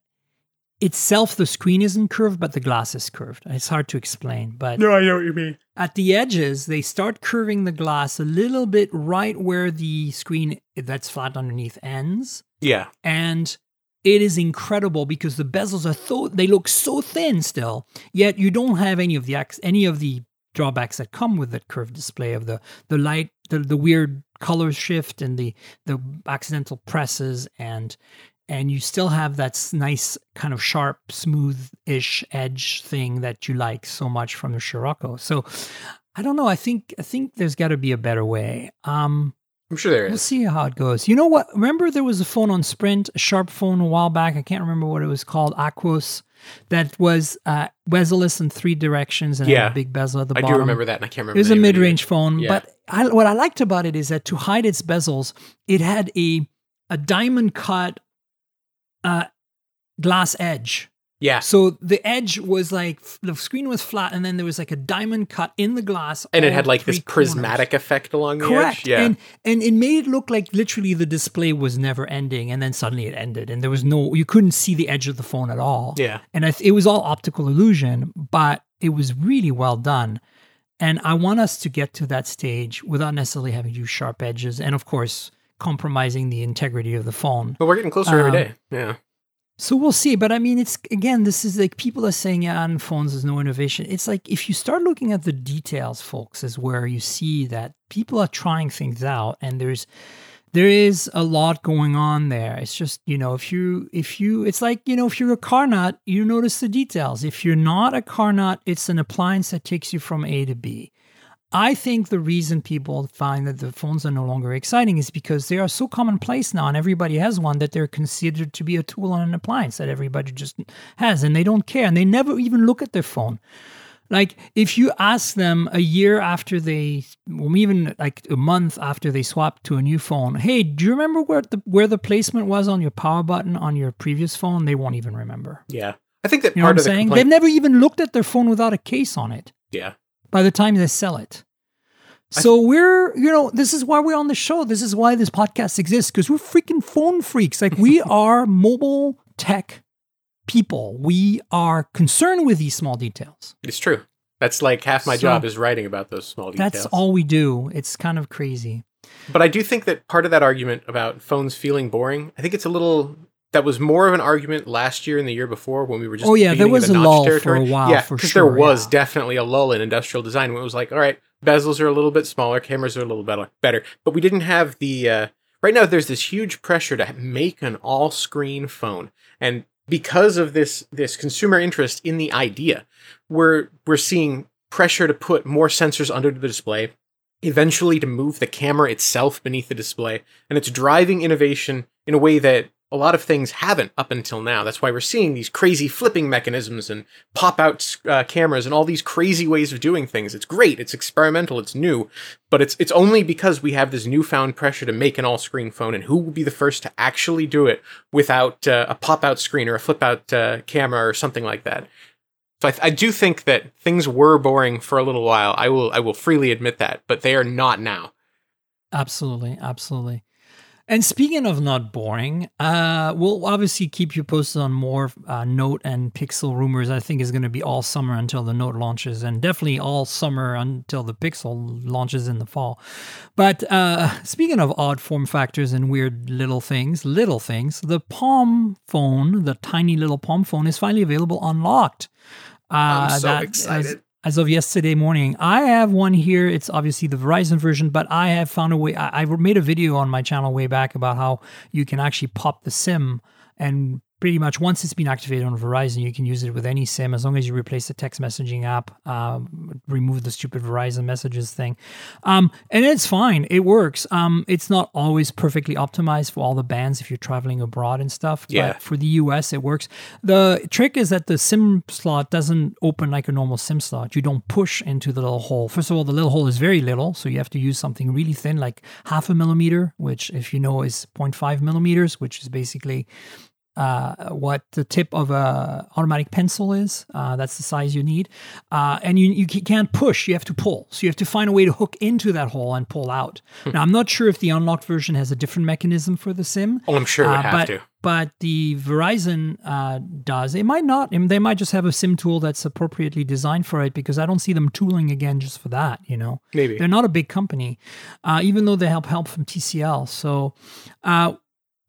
itself the screen isn't curved, but the glass is curved. It's hard to explain, but No, I know what you mean. at the edges, they start curving the glass a little bit right where the screen that's flat underneath ends Yeah. and it is incredible because the bezels are so they look so thin still yet you don't have any of the ac- any of the drawbacks that come with that curved display of the the light the, the weird color shift and the the accidental presses and and you still have that nice kind of sharp smooth-ish edge thing that you like so much from the Sirocco so I don't know I think I think there's got to be a better way um I'm sure there We'll is. see how it goes. You know what? Remember there was a phone on Sprint, a sharp phone a while back. I can't remember what it was called, Aquos, that was uh, bezel-less in three directions and Yeah. a big bezel at the I bottom. I do remember that, and I can't remember. It was a name of it either. mid-range phone, Yeah. but I, what I liked about it is that to hide its bezels, it had a a diamond cut uh, glass edge. Yeah, So the edge was like the screen was flat, and then there was like a diamond cut in the glass, and it had like this corners. prismatic effect along the Correct. edge. Yeah, And and it made it look like literally the display was never ending, and then suddenly it ended, and there was no you couldn't see the edge of the phone at all. yeah. And I th- it was all optical illusion, but it was really well done. And I want us to get to that stage without necessarily having to use sharp edges, and of course compromising the integrity of the phone. But we're getting closer every Um, day. Yeah, So we'll see. But I mean, it's again, this is like people are saying, yeah, on phones there's no innovation. It's like if you start looking at the details, folks, is where you see that people are trying things out, and there's there is a lot going on there. It's just you know, if you if you, it's like you know, if you're a car nut, you notice the details. If you're not a car nut, it's an appliance that takes you from A to B. I think the reason people find that the phones are no longer exciting is because they are so commonplace now and everybody has one that they're considered to be a tool and an appliance that everybody just has and they don't care and they never even look at their phone. Like if you ask them a year after they, or even like a month after they swapped to a new phone, hey, do you remember where the where the placement was on your power button on your previous phone? They won't even remember. Yeah. I think that You know what I'm saying? complaint- They've never even looked at their phone without a case on it yeah. By the time they sell it. So we're, you know, this is why we're on the show. This is why this podcast exists because we're freaking phone freaks. Like we are mobile tech people. We are concerned with these small details. It's true. That's like half my So- job is writing about those small details. That's all we do. It's kind of crazy. But I do think that part of that argument about phones feeling boring, I think it's a little that was more of an argument last year and the year before when we were just Oh, yeah, there was the a lull for territory. a while, yeah, because sure, there was yeah. definitely a lull in industrial design when it was like, all right, bezels are a little bit smaller, cameras are a little better, better, but we didn't have the. Uh, right now, there's this huge pressure to make an all-screen phone, and because of this this consumer interest in the idea, we're we're seeing pressure to put more sensors under the display, eventually to move the camera itself beneath the display, and it's driving innovation in a way that a lot of things haven't up until now. That's why we're seeing these crazy flipping mechanisms and pop out uh, cameras and all these crazy ways of doing things. It's great, it's experimental, it's new, but it's it's only because we have this newfound pressure to make an all-screen phone, and who will be the first to actually do it without uh, a pop-out screen or a flip-out uh, camera or something like that. So I, th- I do think that things were boring for a little while. I will I will freely admit that, but they are not now. Absolutely, absolutely. And speaking of not boring, uh, we'll obviously keep you posted on more uh, Note and Pixel rumors. I think is going to be all summer until the Note launches, and definitely all summer until the Pixel launches in the fall. But uh, speaking of odd form factors and weird little things, little things, the Palm phone, the tiny little Palm phone, is finally available unlocked. Uh, I'm so that excited. is- as of yesterday morning. I have one here. It's obviously the Verizon version, but I have found a way. I, I made a video on my channel way back about how you can actually pop the SIM and pretty much once it's been activated on Verizon, you can use it with any SIM as long as you replace the text messaging app, um, remove the stupid Verizon messages thing. Um, and it's fine. It works. Um, it's not always perfectly optimized for all the bands if you're traveling abroad and stuff. Yeah. But for the US, it works. The trick is that the SIM slot doesn't open like a normal SIM slot. You don't push into the little hole. First of all, the little hole is very little, so you have to use something really thin, like half a millimeter, which, if you know, is 0.5 millimeters, which is basically uh, what the tip of a automatic pencil is. Uh, that's the size you need, uh, and you you can't push. You have to pull. So you have to find a way to hook into that hole and pull out. Now I'm not sure if the unlocked version has a different mechanism for the SIM. Oh, I'm sure it Uh, have but, to. But the Verizon uh, does. It might not. They might just have a SIM tool that's appropriately designed for it because I don't see them tooling again just for that. You know, Maybe. they're not a big company, uh, even though they help help from TCL. So, uh,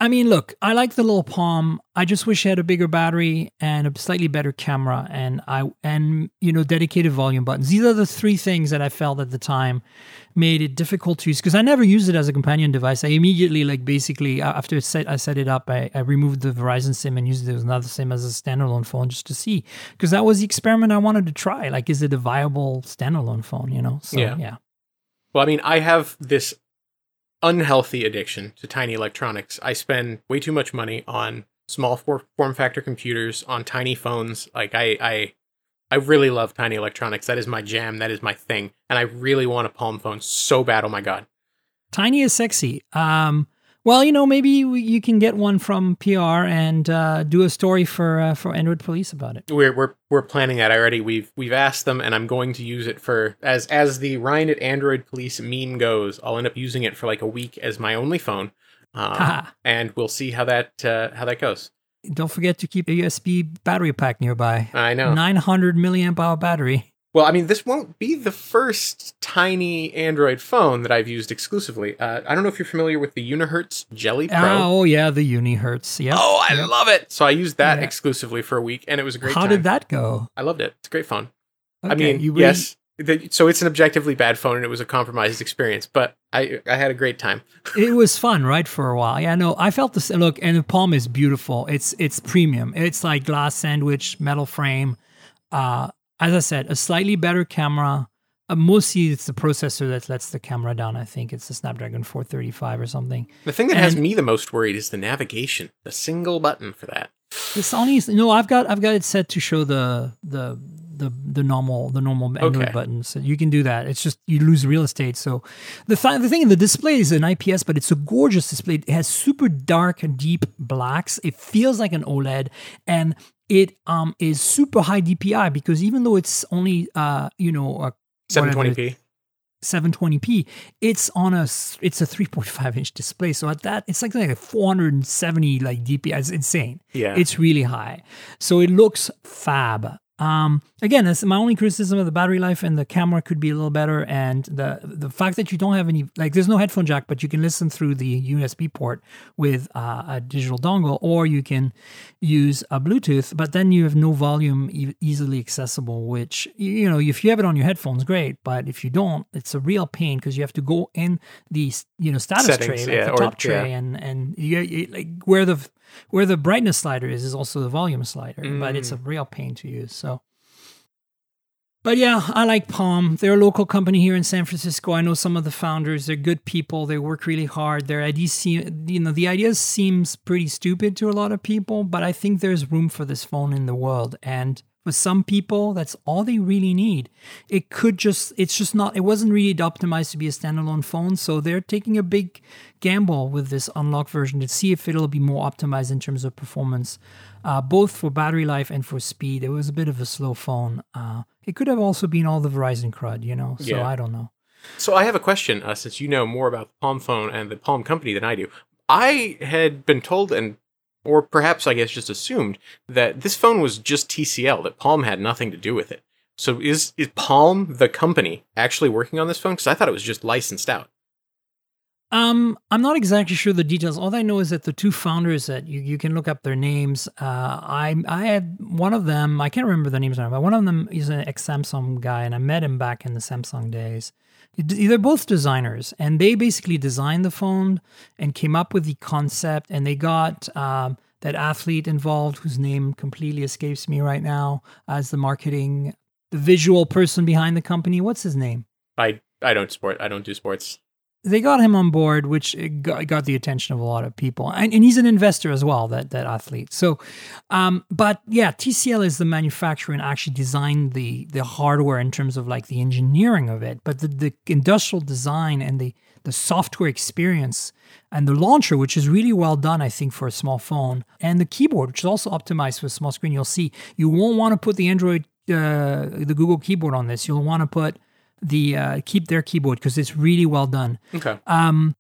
I mean, look, I like the little Palm. I just wish it had a bigger battery and a slightly better camera, and I and you know dedicated volume buttons. These are the three things that I felt at the time made it difficult to use because I never used it as a companion device. I immediately, like, basically after it set, I set it up, I, I removed the Verizon SIM and used it as another SIM as a standalone phone just to see because that was the experiment I wanted to try. Like, is it a viable standalone phone? You know? So Yeah. yeah. Well, I mean, I have this unhealthy addiction to tiny electronics. I spend way too much money on small form factor computers, on tiny phones. Like I, I, I really love tiny electronics. That is my jam. That is my thing. And I really want a Palm phone so bad. Oh my god. Tiny is sexy. Um, well, you know, maybe we, you can get one from PR and uh, do a story for uh, for Android Police about it. We're we're we're planning that already. We've we've asked them, and I'm going to use it for as as the Ryne at Android Police meme goes. I'll end up using it for like a week as my only phone, um, and we'll see how that uh, how that goes. Don't forget to keep a USB battery pack nearby. I know. 900 milliamp hour battery. Well, I mean, this won't be the first tiny Android phone that I've used exclusively. Uh, I don't know if you're familiar with the Unihertz Jelly Pro. Oh yeah, the Unihertz. Yeah. Oh, I love it! So I used that Yeah. exclusively for a week, and it was a great How time. did that go? I loved it. It's a great phone. I mean, you really- yes. The, so it's an objectively bad phone, and it was a compromised experience, but I I had a great time. it was fun, right, for a while. Yeah, no, I felt this. Look, and the Palm is beautiful. It's it's premium. It's like glass sandwich, metal frame. Uh, as I said, a slightly better camera. Uh, mostly, it's the processor that lets the camera down. I think it's the Snapdragon 435 or something. The thing that has me the most worried is the navigation. The single button for that. The Sony's no, I've got I've got it set to show the the the the normal the normal Android Okay. So you can do that. It's just you lose real estate. So the th- the thing the display is an IPS, but it's a gorgeous display. It has super dark and deep blacks. It feels like an OLED, and it um is super high DPI because even though it's only uh you know a whatever it is, 720p. 720p it's on a it's a 3.5 inch display. So at that it's like like a 470 like dpi it's insane. Yeah. it's really high. So it looks fab um again that's my only criticism of the battery life and the camera could be a little better and the the fact that you don't have any like there's no headphone jack but you can listen through the usb port with uh, a digital dongle or you can use a bluetooth but then you have no volume e- easily accessible which you know if you have it on your headphones great but if you don't it's a real pain because you have to go in the you know status Settings, tray like yeah, the or- top tray yeah. and and you, you, like where the where the brightness slider is is also the volume slider but it's a Mm. real pain to use so but yeah, I like Palm. They're a local company here in San Francisco. I know some of the founders. They're good people. They work really hard. Their idea, you know, the idea seems pretty stupid to a lot of people, but I think there's room for this phone in the world. And for some people, that's all they really need. It could just, it's just not, it wasn't really optimized to be a standalone phone. So they're taking a big gamble with this unlocked version to see if it'll be more optimized in terms of performance, uh, both for battery life and for speed. It was a bit of a slow phone. Uh, it could have also been all the Verizon crud, you know? So Yeah. I don't know. So I have a question, uh, since you know more about the Palm phone and the Palm company than I do. I had been told, and or perhaps I guess just assumed that this phone was just TCL, that Palm had nothing to do with it. So is is Palm the company actually working on this phone? Because I thought it was just licensed out. Um, I'm not exactly sure the details. All I know is that the two founders that you, you can look up their names. Uh, I I had one of them. I can't remember the names now, but one of them is an ex Samsung guy, and I met him back in the Samsung days. They're both designers, and they basically designed the phone and came up with the concept. And they got um, that athlete involved, whose name completely escapes me right now, as the marketing, the visual person behind the company. What's his name? I I don't sport. I don't do sports. They got him on board, which got, the attention of a lot of people, and, and he's an investor as well. That that athlete. So, um, but yeah, TCL is the manufacturer and actually designed the the hardware in terms of like the engineering of it, but the, the industrial design and the the software experience and the launcher, which is really well done, I think, for a small phone, and the keyboard, which is also optimized for a small screen. You'll see you won't want to put the Android, uh, the Google keyboard on this. You'll want to put the uh, keep their keyboard because it's really well done Okay. um,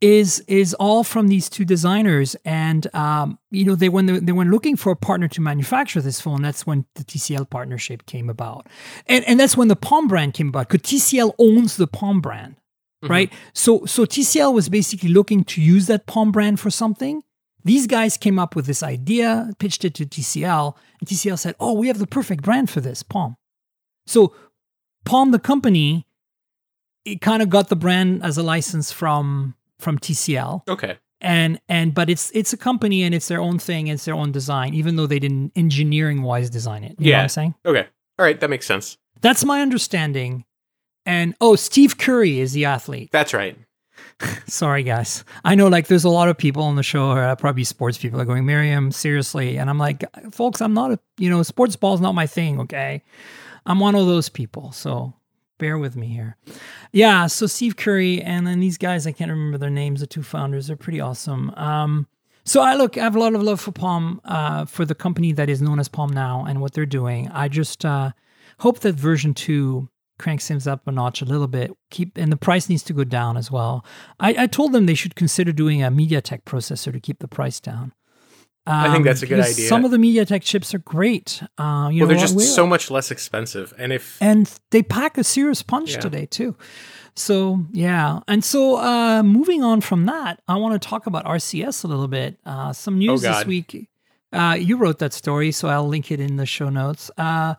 is is all from these two designers, and um, you know they when they, they were looking for a partner to manufacture this phone, that's when the TCL partnership came about, and and that's when the Palm brand came about. Because TCL owns the Palm brand, right? So so TCL was basically looking to use that Palm brand for something. These guys came up with this idea, pitched it to TCL, and TCL said, "Oh, we have the perfect brand for this, Palm." So Palm, the company, it kind of got the brand as a license from from TCL, Okay. and and but it's it's a company and it's their own thing, it's their own design, even though they didn't engineering wise design it. You know what Yeah. I'm saying? Okay. All right. That makes sense. That's my understanding. And oh, Steve Curry is the athlete. That's right. Sorry, guys. I know like there's a lot of people on the show, or uh, probably sports people are going, Myriam, seriously. And I'm like, folks, I'm not a, you know, sports ball is not my thing, okay? I'm one of those people. So bear with me here. Yeah. So Steve Curry and then these guys, I can't remember their names, the two founders, they're pretty awesome. Um, so I look, I have a lot of love for Palm, uh, for the company that is known as Palm now and what they're doing. I just uh, hope that version two cranks things up a notch a little bit. Keep and the price needs to go down as well. I, I told them they should consider doing a MediaTek processor to keep the price down. I think that's a good idea. Some of the MediaTek chips are great. Uh, you Well, know, they're just so much less expensive, and if and they pack a serious punch Yeah. today too. So yeah, and so uh, moving on from that, I want to talk about RCS a little bit. Uh, some news this Oh, God. week. Uh, you wrote that story, so I'll link it in the show notes. Uh,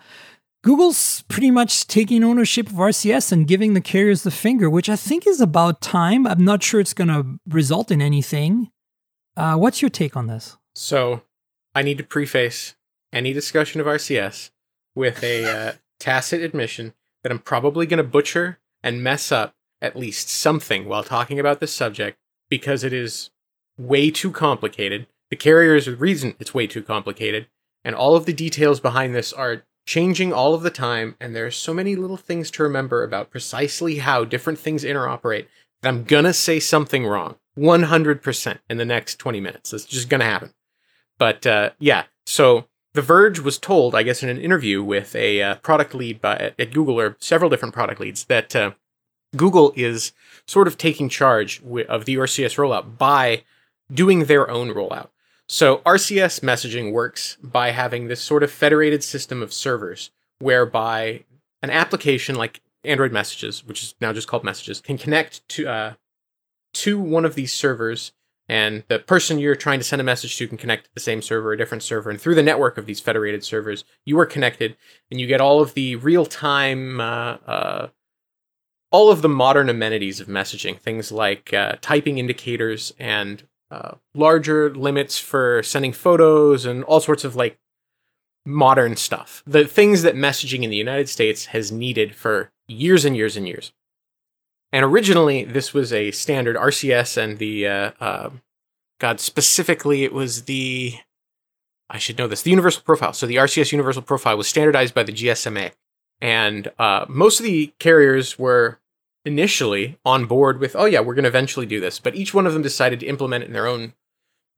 Google's pretty much taking ownership of RCS and giving the carriers the finger, which I think is about time. I'm not sure it's going to result in anything. Uh, what's your take on this? So, I need to preface any discussion of RCS with a uh, tacit admission that I'm probably going to butcher and mess up at least something while talking about this subject because it is way too complicated. The carrier is the reason it's way too complicated, and all of the details behind this are changing all of the time, and there are so many little things to remember about precisely how different things interoperate that I'm gonna say something wrong 100% in the next 20 minutes. That's just gonna happen. But uh, yeah, so The Verge was told, I guess, in an interview with a uh, product lead by, at Google or several different product leads that uh, Google is sort of taking charge wi- of the RCS rollout by doing their own rollout. So RCS messaging works by having this sort of federated system of servers whereby an application like Android Messages, which is now just called Messages, can connect to uh, to one of these servers, and the person you're trying to send a message to can connect to the same server, or a different server, and through the network of these federated servers, you are connected, and you get all of the real time. Uh, uh, all of the modern amenities of messaging, things like uh, typing indicators and uh, larger limits for sending photos and all sorts of like modern stuff. The things that messaging in the United States has needed for years and years and years. And originally, this was a standard RCS and the, uh, uh, God, specifically, it was the, I should know this, the universal profile. So the RCS universal profile was standardized by the GSMA. And uh, most of the carriers were initially on board with, oh, yeah, we're going to eventually do this. But each one of them decided to implement it in their own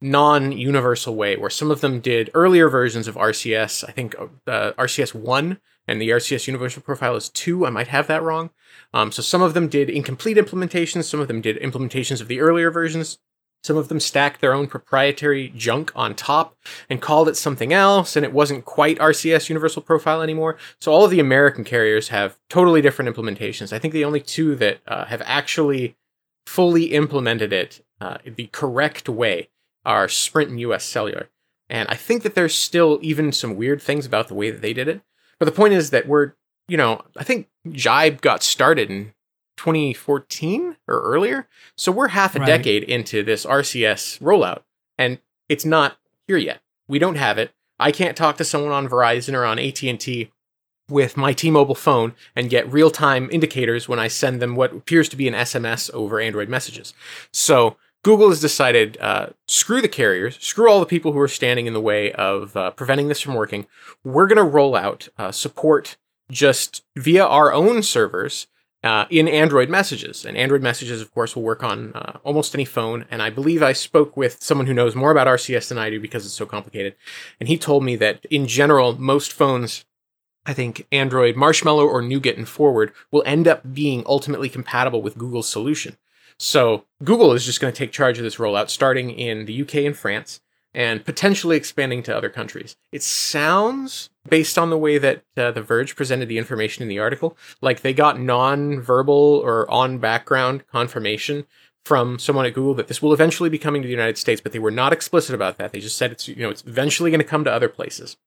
non universal way, where some of them did earlier versions of RCS. I think uh, RCS 1 and the RCS universal profile is 2. I might have that wrong. Um, so some of them did incomplete implementations, some of them did implementations of the earlier versions. Some of them stacked their own proprietary junk on top and called it something else, and it wasn't quite RCS Universal Profile anymore. So all of the American carriers have totally different implementations. I think the only two that uh, have actually fully implemented it uh, the correct way are Sprint and US Cellular. And I think that there's still even some weird things about the way that they did it. But the point is that we're, you know, I think Jibe got started in 2014 or earlier. So we're half a Right. decade into this RCS rollout, and it's not here yet. We don't have it. I can't talk to someone on Verizon or on AT&T with my T-Mobile phone and get real-time indicators when I send them what appears to be an SMS over Android messages. So Google has decided, uh, screw the carriers, screw all the people who are standing in the way of uh, preventing this from working. We're going to roll out uh, support just via our own servers uh, in Android messages. And Android messages, of course, will work on uh, almost any phone. And I believe I spoke with someone who knows more about RCS than I do because it's so complicated. And he told me that in general, most phones, I think Android Marshmallow or Nougat and Forward, will end up being ultimately compatible with Google's solution. So Google is just going to take charge of this rollout starting in the UK and France and potentially expanding to other countries. It sounds, based on the way that uh, The Verge presented the information in the article, like they got non verbal or on background confirmation from someone at Google that this will eventually be coming to the United States, but they were not explicit about that. They just said it's you know it's eventually going to come to other places.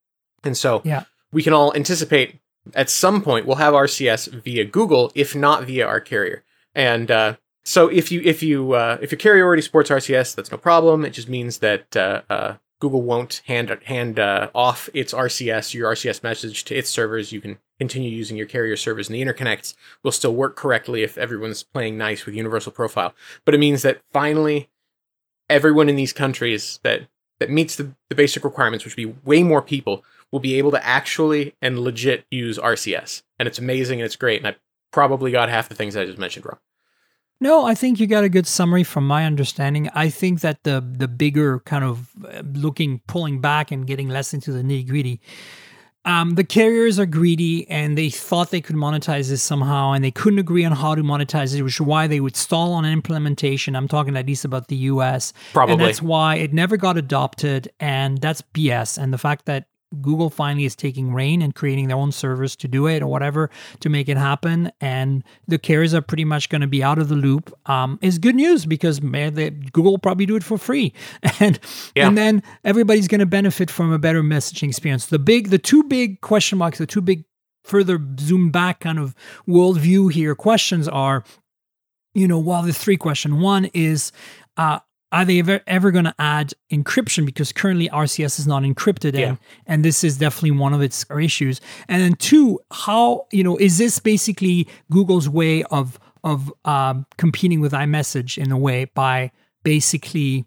And so Yeah. we can all anticipate at some point we'll have RCS via Google, if not via our carrier. And uh, so if you if you uh, if your carrier already supports RCS, that's no problem. It just means that uh, uh, Google won't hand hand uh, off its RCS, your RCS message to its servers. You can continue using your carrier servers, and the interconnects will still work correctly if everyone's playing nice with Universal Profile. But it means that finally, everyone in these countries that that meets the, the basic requirements, which would be way more people, will be able to actually and legit use RCS. And it's amazing and it's great. And I probably got half the things I just mentioned wrong. No, I think you got a good summary from my understanding. I think that the the bigger kind of uh, looking, pulling back, and getting less into the nitty gritty. Um, the carriers are greedy, and they thought they could monetize this somehow, and they couldn't agree on how to monetize it, which is why they would stall on implementation. I'm talking at least about the U.S. Probably. and that's why it never got adopted, and that's BS. And the fact that Google finally is taking reign and creating their own servers to do it or whatever to make it happen, and the carriers are pretty much going to be out of the loop. Um, is good news because man, they, Google will probably do it for free, and Yeah. and then everybody's going to benefit from a better messaging experience. The big, the two big question marks, the two big further zoom back kind of worldview here questions are, you know, well, the three question. One is, uh, are they ever, ever going to add encryption because currently RCS is not encrypted Yeah. and and this is definitely one of its issues. And then two, how you know is this basically Google's way of of um, competing with iMessage in a way by basically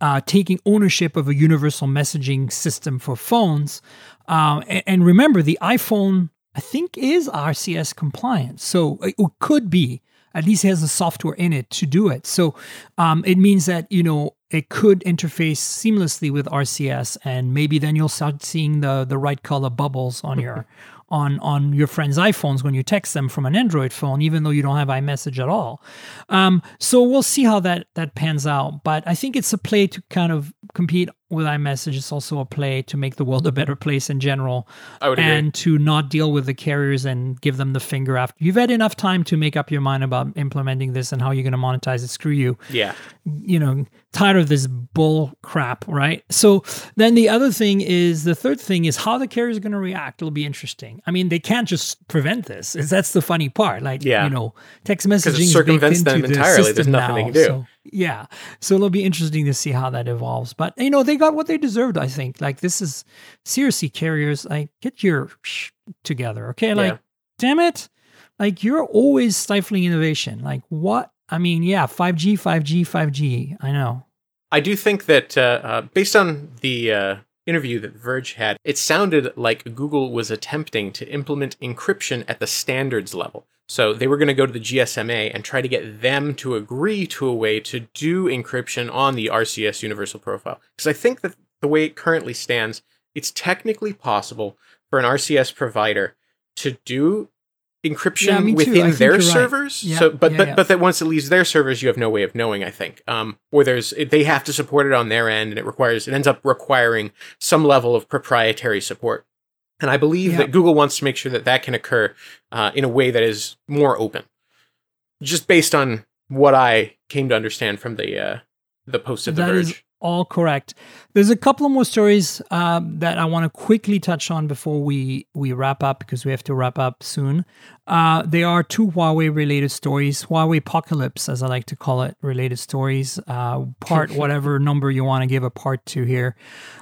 uh, taking ownership of a universal messaging system for phones Um, and, and remember, the iPhone, I think, is RCS compliant. So it could be, at least has the software in it to do it. So um, it means that, you know, it could interface seamlessly with RCS, and maybe then you'll start seeing the the right color bubbles on your on on your friends' iPhones when you text them from an Android phone, even though you don't have iMessage at all. Um, so we'll see how that that pans out. But I think it's a play to kind of compete with iMessage. It's also a play to make the world a better place in general, and agree. to not deal with the carriers and give them the finger after you've had enough time to make up your mind about implementing this and how you're going to monetize it. Screw you Yeah. you know, tired of this bull crap, right? So then the other thing is the third thing is how the carriers is going to react. It'll be interesting. I mean, they can't just prevent this. That's the funny part. Like, Yeah. you know, text messaging circumvents them the entirely. There's nothing they can do. So, yeah. So it'll be interesting to see how that evolves. But you know, they got what they deserved. I think. Like this is seriously carriers. Like get your sh- together, okay? Like, Yeah. damn it. Like you're always stifling innovation. Like what? I mean, yeah, 5G, 5G, 5G. I know. I do think that uh, uh, based on the uh, interview that Verge had, it sounded like Google was attempting to implement encryption at the standards level. So they were going to go to the GSMA and try to get them to agree to a way to do encryption on the RCS universal profile. Because I think that the way it currently stands, it's technically possible for an RCS provider to do encryption Yeah, me too. I within their you're right. servers. Yeah, so, but yeah, but but that once it leaves their servers, you have no way of knowing. I think, um, or there's they have to support it on their end, and it requires it ends up requiring some level of proprietary support. And I believe that Google wants to make sure that that can occur uh, in a way that is more open, just based on what I came to understand from the uh, the post of the Verge. is all correct. There's a couple of more stories um, that I want to quickly touch on before we we wrap up because we have to wrap up soon. Uh, they are two Huawei related stories, Huawei apocalypse, as I like to call it, related stories. Uh, part whatever number you want to give a part to here.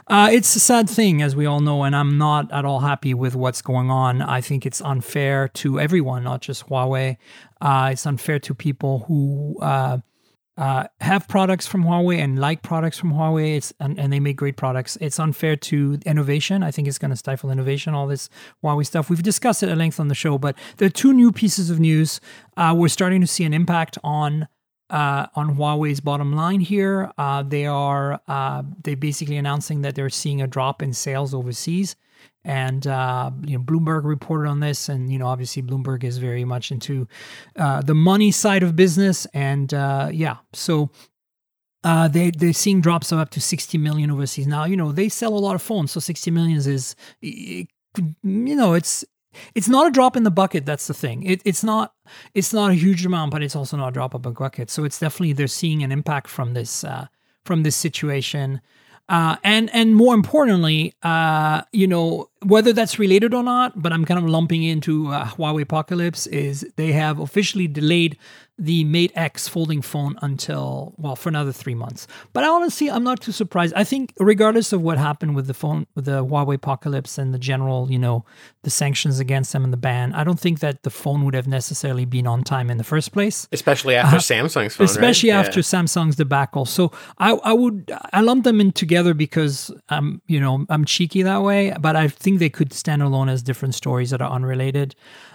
Uh, it's a sad thing, as we all know, and I'm not at all happy with what's going on. I think it's unfair to everyone, not just Huawei. Uh, it's unfair to people who. Uh, have products from Huawei and like products from Huawei. It's and, and they make great products. It's unfair to innovation. I think it's going to stifle innovation. All this Huawei stuff. We've discussed it at length on the show, but there are two new pieces of news. Uh, we're starting to see an impact on. Uh, on Huawei's bottom line here, uh, they are uh, they basically announcing that they're seeing a drop in sales overseas, and uh, you know Bloomberg reported on this, and you know obviously Bloomberg is very much into uh, the money side of business, and uh, yeah, so uh, they they're seeing drops of up to sixty million overseas. Now you know they sell a lot of phones, so sixty million is you know it's it's not a drop in the bucket. That's the thing. It, it's not it's not a huge amount, but it's also not a drop of a bucket. So it's definitely they're seeing an impact from this uh, from this situation. Uh, and and more importantly, uh, you know whether that's related or not, but I'm kind of lumping into uh, Huawei apocalypse is they have officially delayed the Mate X folding phone until well for another three months. But honestly, I'm not too surprised. I think regardless of what happened with the phone with the Huawei apocalypse and the general, you know, the sanctions against them and the ban, I don't think that the phone would have necessarily been on time in the first place especially after Samsung's phone, right? Especially Yeah. after Samsung's debacle. So I, I would I lump them in together because I'm you know I'm cheeky that way, but I think they could stand alone as different stories that are unrelated.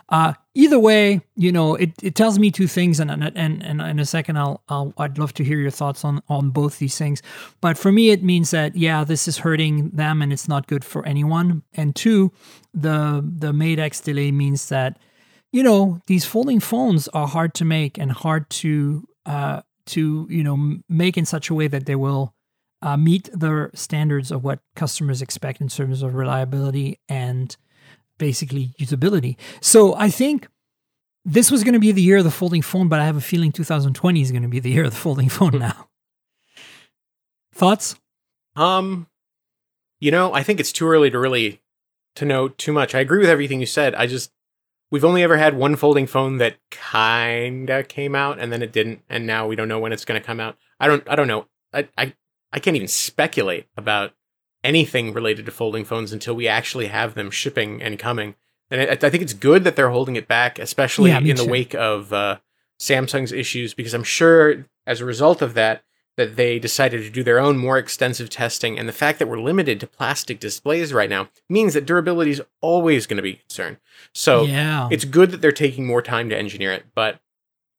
Uh, either way, you know it, it tells me two things, and and and, in a second I'll, I'll I'd love to hear your thoughts on on both these things. But for me, it means that yeah, this is hurting them, and it's not good for anyone. And two, the the Mate X delay means that you know these folding phones are hard to make and hard to uh, to you know make in such a way that they will uh, meet the standards of what customers expect in terms of reliability and basically usability. So I think this was going to be the year of the folding phone, but I have a feeling 2020 is going to be the year of the folding phone now. Thoughts? Um, you know, I think it's too early to really to know too much. I agree with everything you said. I just we've only ever had one folding phone that kinda came out and then it didn't, and now we don't know when it's going to come out. I don't. I don't know. I, I I can't even speculate about anything related to folding phones until we actually have them shipping and coming. And I, I think it's good that they're holding it back, especially Yeah, in the too. wake of uh, Samsung's issues, because I'm sure as a result of that, that they decided to do their own more extensive testing. And the fact that we're limited to plastic displays right now means that durability is always going to be a concern. So yeah. it's good that they're taking more time to engineer it. But,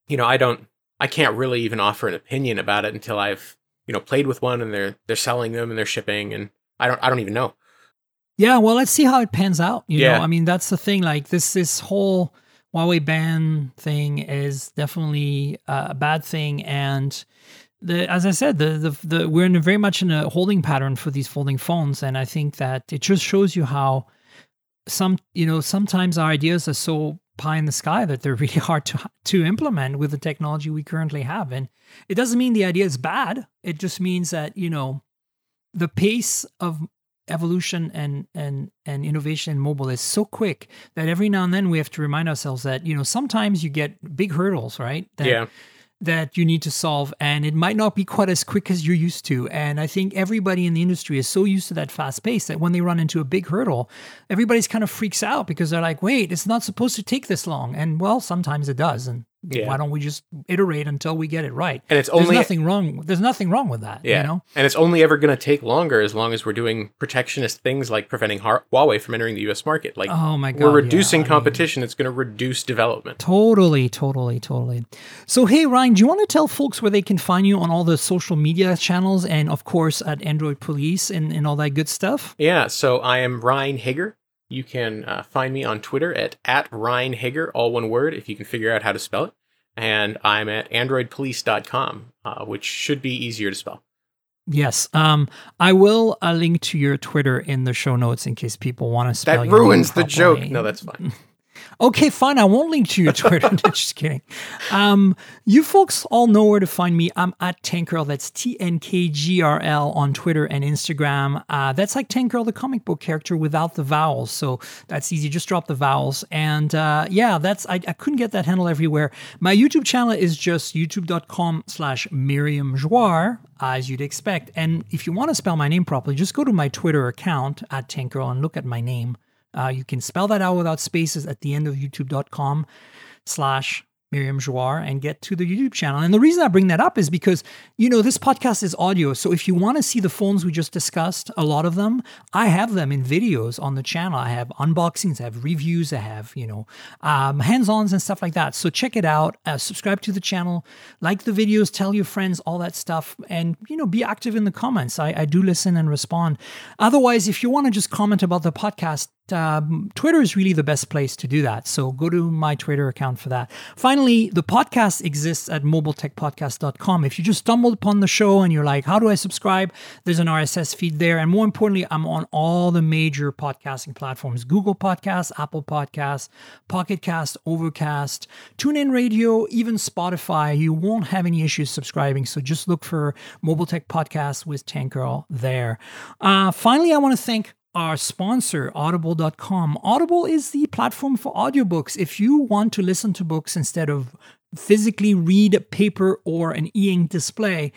you know, I don't, I can't really even offer an opinion about it until I've, you know, played with one and they're, they're selling them and they're shipping and I don't, I don't even know. Yeah. Well, let's see how it pans out. You Yeah. know, I mean, that's the thing. Like this, this whole Huawei ban thing is definitely a bad thing. And, the, as I said, the, the the we're in a very much in a holding pattern for these folding phones, and I think that it just shows you how some you know sometimes our ideas are so pie in the sky that they're really hard to to implement with the technology we currently have, and it doesn't mean the idea is bad. It just means that you know the pace of evolution and and and innovation in mobile is so quick that every now and then we have to remind ourselves that you know sometimes you get big hurdles right that, Yeah. That you need to solve and it might not be quite as quick as you're used to. And i think everybody in the industry is so used to that fast pace that when they run into a big hurdle everybody's kind of freaks out because they're like wait it's not supposed to take this long. And well sometimes it does and Yeah. why don't we just iterate until we get it right And it's there's only, nothing wrong there's nothing wrong with that yeah. you know And it's only ever going to take longer as long as we're doing protectionist things like preventing Huawei from entering the US market. Like, oh my god we're yeah, reducing mean- competition. it's going to reduce development. Totally, totally, totally. So, hey, Ryne, do you want to tell folks where they can find you on all the social media channels and, of course, at Android Police and, and all that good stuff? Yeah, so I am Ryne Hager. You can uh, find me on Twitter at, at Ryne Hager, all one word, if you can figure out how to spell it. And I'm at androidpolice.com, uh, which should be easier to spell. Yes. Um, I will uh, link to your Twitter in the show notes in case people want to spell That ruins the joke. No, that's fine. Okay, fine. I won't link to your Twitter. No, Just kidding. Um, you folks all know where to find me. I'm at Tankgirl. That's T N K G R L on Twitter and Instagram. Uh, that's like Tankgirl, the comic book character without the vowels. So that's easy. Just drop the vowels. And uh, yeah, that's I, I couldn't get that handle everywhere. My YouTube channel is just youtube.com slash Myriam Joire, as you'd expect. And if you want to spell my name properly, just go to my Twitter account at Tankgirl and look at my name. Uh, you can spell that out without spaces at the end of youtube.com slash Myriam Joire and get to the YouTube channel. And the reason I bring that up is because, you know, this podcast is audio. So if you want to see the phones we just discussed, a lot of them, I have them in videos on the channel. I have unboxings, I have reviews, I have, you know, um, hands ons and stuff like that. So check it out. Uh, subscribe to the channel, like the videos, tell your friends, all that stuff. And, you know, be active in the comments. I, I do listen and respond. Otherwise, if you want to just comment about the podcast, um, Twitter is really the best place to do that. So go to my Twitter account for that. Finally, the podcast exists at mobiletechpodcast.com. If you just stumbled upon the show and you're like, how do I subscribe? There's an RSS feed there. And more importantly, I'm on all the major podcasting platforms Google Podcasts, Apple Podcasts, Pocket Cast, Overcast, TuneIn Radio, even Spotify. You won't have any issues subscribing. So just look for Mobile Tech Podcast with Tank Girl there. Uh, finally, I want to thank our sponsor, audible.com. Audible is the platform for audiobooks. If you want to listen to books instead of physically read paper or an e ink display,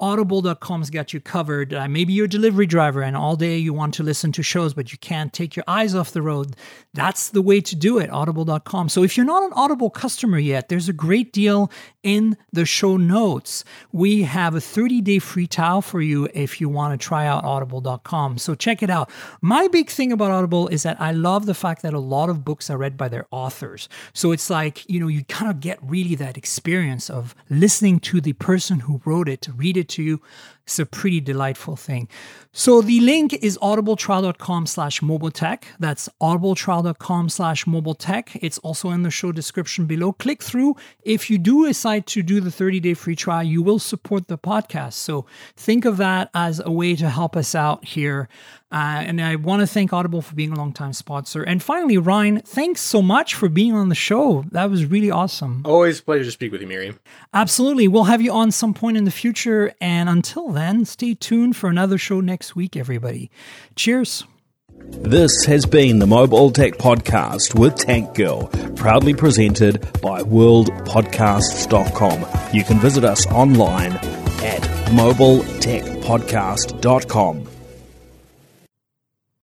audible.com's got you covered. Uh, maybe you're a delivery driver and all day you want to listen to shows, but you can't take your eyes off the road. That's the way to do it, audible.com. So if you're not an Audible customer yet, there's a great deal in the show notes. We have a 30 day free trial for you if you want to try out audible.com. So check it out. My big thing about Audible is that I love the fact that a lot of books are read by their authors. So it's like, you know, you kind of get really that experience of listening to the person who wrote it, read it to you. It's a pretty delightful thing. So the link is audibletrial.com slash mobile tech. That's audibletrial.com slash mobile tech. It's also in the show description below. Click through. If you do decide to do the 30 day free trial, you will support the podcast. So think of that as a way to help us out here. Uh, and I want to thank Audible for being a longtime sponsor. And finally, Ryne, thanks so much for being on the show. That was really awesome. Always a pleasure to speak with you, Myriam. Absolutely. We'll have you on some point in the future. And until then, stay tuned for another show next week, everybody. Cheers. This has been the Mobile Tech Podcast with Tank Girl, proudly presented by worldpodcasts.com. You can visit us online at mobiletechpodcast.com.